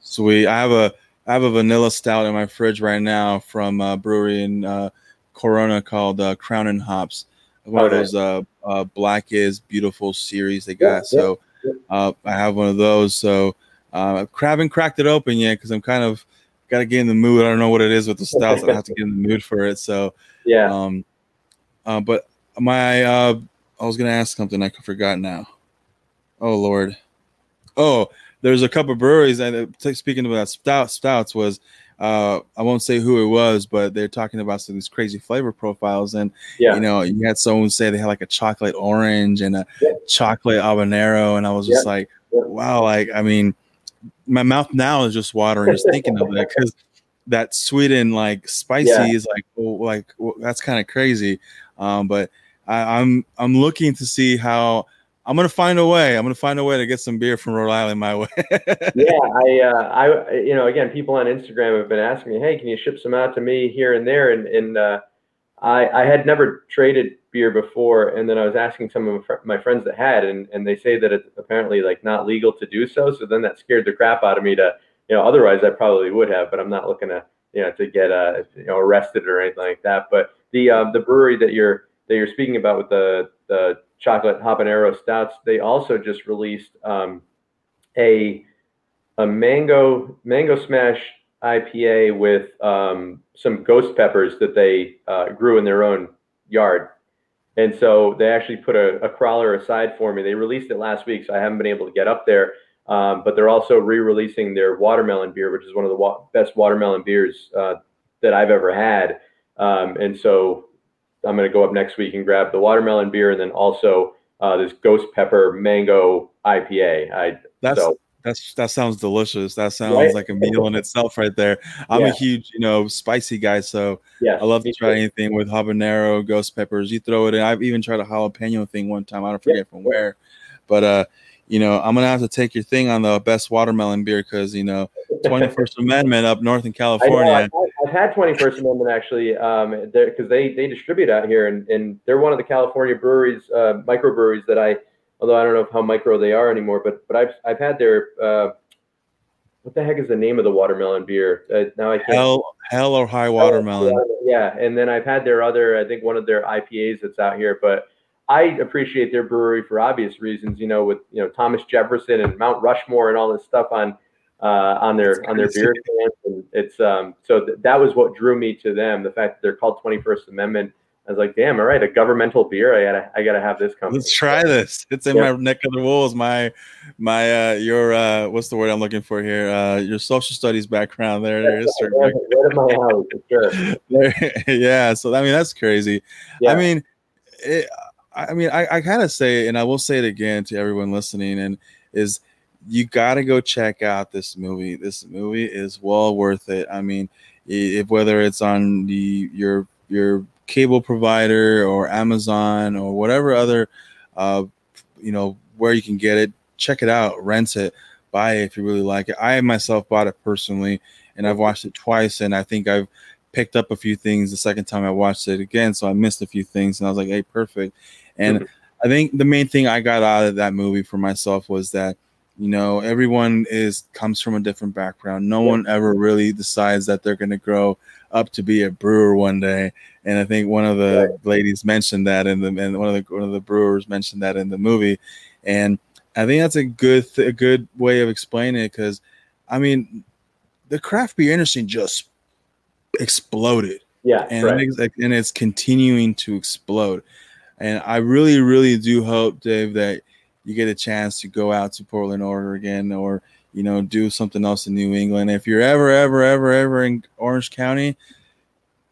sweet. I have a, I have a vanilla stout in my fridge right now from a brewery in uh, Corona called uh, Crown and Hops. One oh, of those uh, uh, Black is Beautiful series they got. Yeah, so uh, I have one of those. So uh, I haven't cracked it open yet because I'm kind of got to get in the mood. I don't know what it is with the stouts. I have to get in the mood for it. So *laughs* yeah. Um, uh, but my uh, I was gonna ask something I forgot now. Oh Lord. Oh, there's a couple of breweries and speaking about stout stouts was uh, I won't say who it was, but they're talking about some of these crazy flavor profiles. And yeah. you know, you had someone say they had like a chocolate orange and a yeah. chocolate habanero, and I was just yeah. like, wow, like I mean, my mouth now is just watering just thinking of that because that sweet and like spicy is like oh, like well, that's kind of crazy. Um, but I, I'm I'm looking to see how I'm gonna find a way. I'm gonna find a way to get some beer from Rhode Island my *laughs* way. yeah, I, uh, I, you know, again, people on Instagram have been asking me, "Hey, can you ship some out to me here and there?" And and uh, I, I had never traded beer before, and then I was asking some of my friends that had, and, and they say that it's apparently like not legal to do so. So then that scared the crap out of me to, you know, otherwise I probably would have, but I'm not looking to, you know, to get uh, you know, arrested or anything like that. But the uh, the brewery that you're that you're speaking about with the the chocolate habanero stouts, they also just released um, a a mango mango smash IPA with um, some ghost peppers that they uh, grew in their own yard. And so they actually put a, a, crawler aside for me. They released it last week, so I haven't been able to get up there. Um, but they're also re-releasing their watermelon beer, which is one of the wa- best watermelon beers uh, that I've ever had. Um, and so I'm going to go up next week and grab the watermelon beer, and then also uh, this ghost pepper mango IPA. I that's so, that's that sounds delicious. That sounds right? like a meal in itself right there. I'm yeah. a huge, you know, spicy guy, so yeah, I love to try anything with habanero, ghost peppers. You throw it in. I've even tried a jalapeno thing one time. I don't forget yeah. from where, but uh, you know, I'm gonna have to take your thing on the best watermelon beer because you know, *laughs* 21st Amendment up north in California. I've, I've, had 21st Amendment actually, um, because they they distribute out here, and and they're one of the California breweries, uh, microbreweries that I although I don't know how micro they are anymore. But but I've I've had their uh, what the heck is the name of the watermelon beer? Uh, now I can't. Hell, hell or high watermelon. Yeah, and then I've had their other, I think one of their IPAs that's out here, but I appreciate their brewery for obvious reasons. You know, with you know Thomas Jefferson and Mount Rushmore and all this stuff on uh, on their on their beer cans, and it's um so th- that was what drew me to them. The fact that they're called Twenty First Amendment I was like, damn, all right, a governmental beer. I gotta, I gotta have this company. Let's try this. It's in yeah. my neck of the woods. My, my, uh, your, uh, what's the word I'm looking for here? Uh, your social studies background. There, there is. *laughs* Right, house, sure. *laughs* there, yeah. So I mean, that's crazy. Yeah. I mean, it, I mean, I, I kind of say, and I will say it again to everyone listening, and is you got to go check out this movie. This movie is well worth it. I mean, if whether it's on the your your cable provider or Amazon or whatever other, uh, you know, where you can get it. Check it out, rent it, buy it if you really like it. I myself bought it personally, and I've watched it twice, and I think I've picked up a few things the second time I watched it again, so I missed a few things, and I was like, "Hey, perfect." And mm-hmm. I think the main thing I got out of that movie for myself was that you know everyone is comes from a different background no yeah. one ever really decides that they're going to grow up to be a brewer one day. And I think one of the right. ladies mentioned that in the and one of the one of the brewers mentioned that in the movie. And I think that's a good th- a good way of explaining it because I mean the craft beer industry just exploded. Yeah, and right. it's, and it's continuing to explode. And I really, really do hope, Dave, that you get a chance to go out to Portland, Oregon, or you know, do something else in New England. If you're ever, ever, ever, ever in Orange County,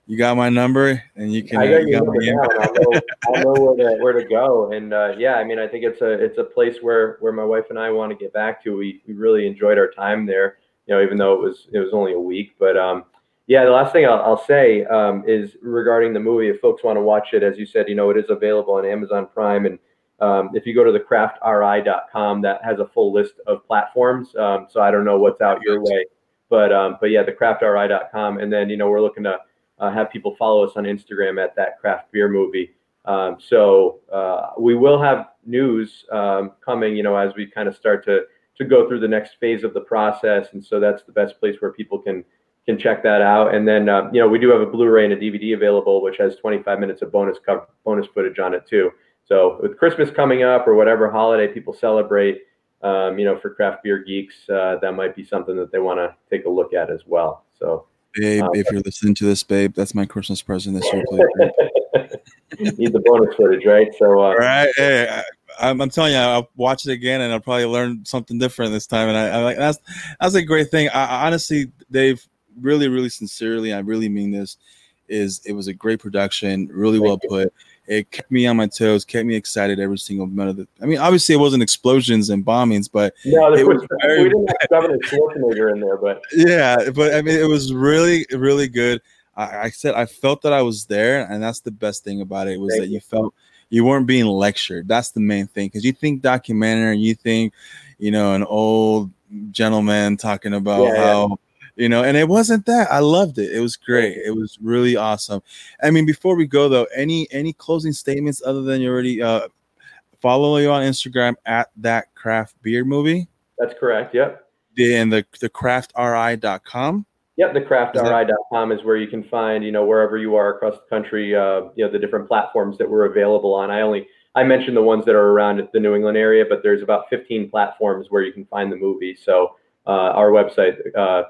you got my number, and you can. I got, uh, you got I know, I know where to where to go, and uh, yeah, I mean, I think it's a it's a place where where my wife and I want to get back to. We we really enjoyed our time there, you know, even though it was it was only a week, but um, yeah, the last thing I'll, I'll say um, is regarding the movie. If folks want to watch it, as you said, you know, it is available on Amazon Prime and um, if you go to the craftri.com, that has a full list of platforms. Um, so I don't know what's out your way, but um, but yeah, the craftri.com, and then you know we're looking to uh, have people follow us on Instagram at that craft beer movie. Um, so uh, we will have news um, coming, you know, as we kind of start to to go through the next phase of the process, and so that's the best place where people can can check that out. And then uh, you know we do have a Blu-ray and a DVD available, which has 25 minutes of bonus co- bonus footage on it too. So with Christmas coming up or whatever holiday people celebrate, um, you know, for craft beer geeks, uh, that might be something that they want to take a look at as well. So, babe, um, if you're listening to this, babe, that's my Christmas present this year. Please. *laughs* Need the bonus footage, right? So, uh, right. Hey, I, I'm, telling you, I'll watch it again and I'll probably learn something different this time. And I, I like that's that's a great thing. I, honestly, Dave, really, really sincerely, I really mean this. Is it was a great production, really Thank well you. put it kept me on my toes, kept me excited every single minute. Of the, I mean, obviously it wasn't explosions and bombings, but no, it was, was very, we didn't have Governor Schwarzenegger in there, but *laughs* yeah, but I mean, it was really, really good. I, I, said I felt that I was there, and that's the best thing about it was Thank that you, you felt you weren't being lectured. That's the main thing because you think documentary, and you think, you know, an old gentleman talking about yeah, how. Yeah you know and it wasn't that. I loved it. It was great. It was really awesome. I mean before we go though any any closing statements other than you already uh follow you on instagram at that craft beer movie? That's correct. Yep. And the the craftri.com Yep, the craftri.com is where you can find, you know, wherever you are across the country, uh, you know, the different platforms that we're available on. I only I mentioned the ones that are around the New England area, but there's about 15 platforms where you can find the movie. So uh, our website, uh,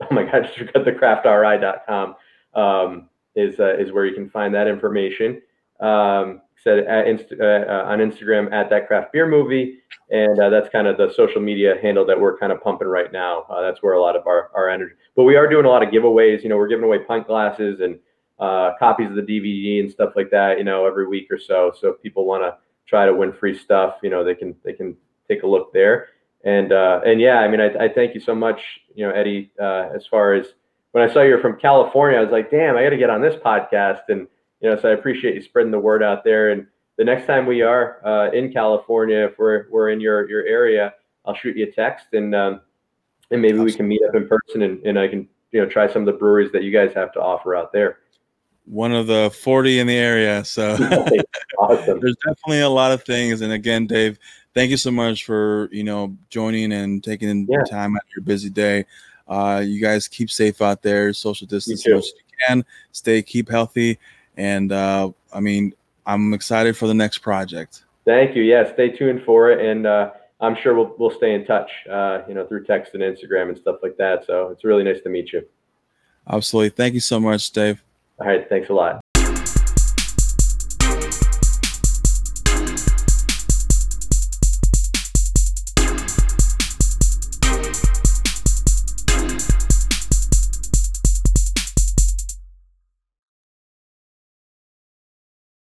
*laughs* oh my God, just forgot the craftri.com um, is uh, is where you can find that information. Um, said at Inst- uh, uh, on Instagram at that craft beer movie, and uh, that's kind of the social media handle that we're kind of pumping right now. Uh, that's where a lot of our, our energy. But we are doing a lot of giveaways. You know, we're giving away pint glasses and uh, copies of the DVD and stuff like that. You know, every week or so. So if people want to try to win free stuff, you know, they can they can take a look there and uh, and yeah, I mean, I, I, thank you so much, you know, Eddie. Uh, as far as when I saw you're from California, I was like, damn, I got to get on this podcast, and you know, so I appreciate you spreading the word out there. And the next time we are uh, in California, if we're we're in your your area, I'll shoot you a text, and um, and maybe Absolutely. we can meet up in person, and, and I can you know try some of the breweries that you guys have to offer out there. One of the 40 in the area. So *laughs* awesome. there's definitely a lot of things. And again, Dave, thank you so much for you know joining and taking yeah. time out of your busy day. Uh, you guys keep safe out there, social distance as much as you can. Stay, keep healthy, and uh, I mean, I'm excited for the next project. Thank you. Yeah, stay tuned for it, and uh, I'm sure we'll we'll stay in touch. Uh, you know, through text and Instagram and stuff like that. So it's really nice to meet you. Absolutely. Thank you so much, Dave. All right. Thanks a lot.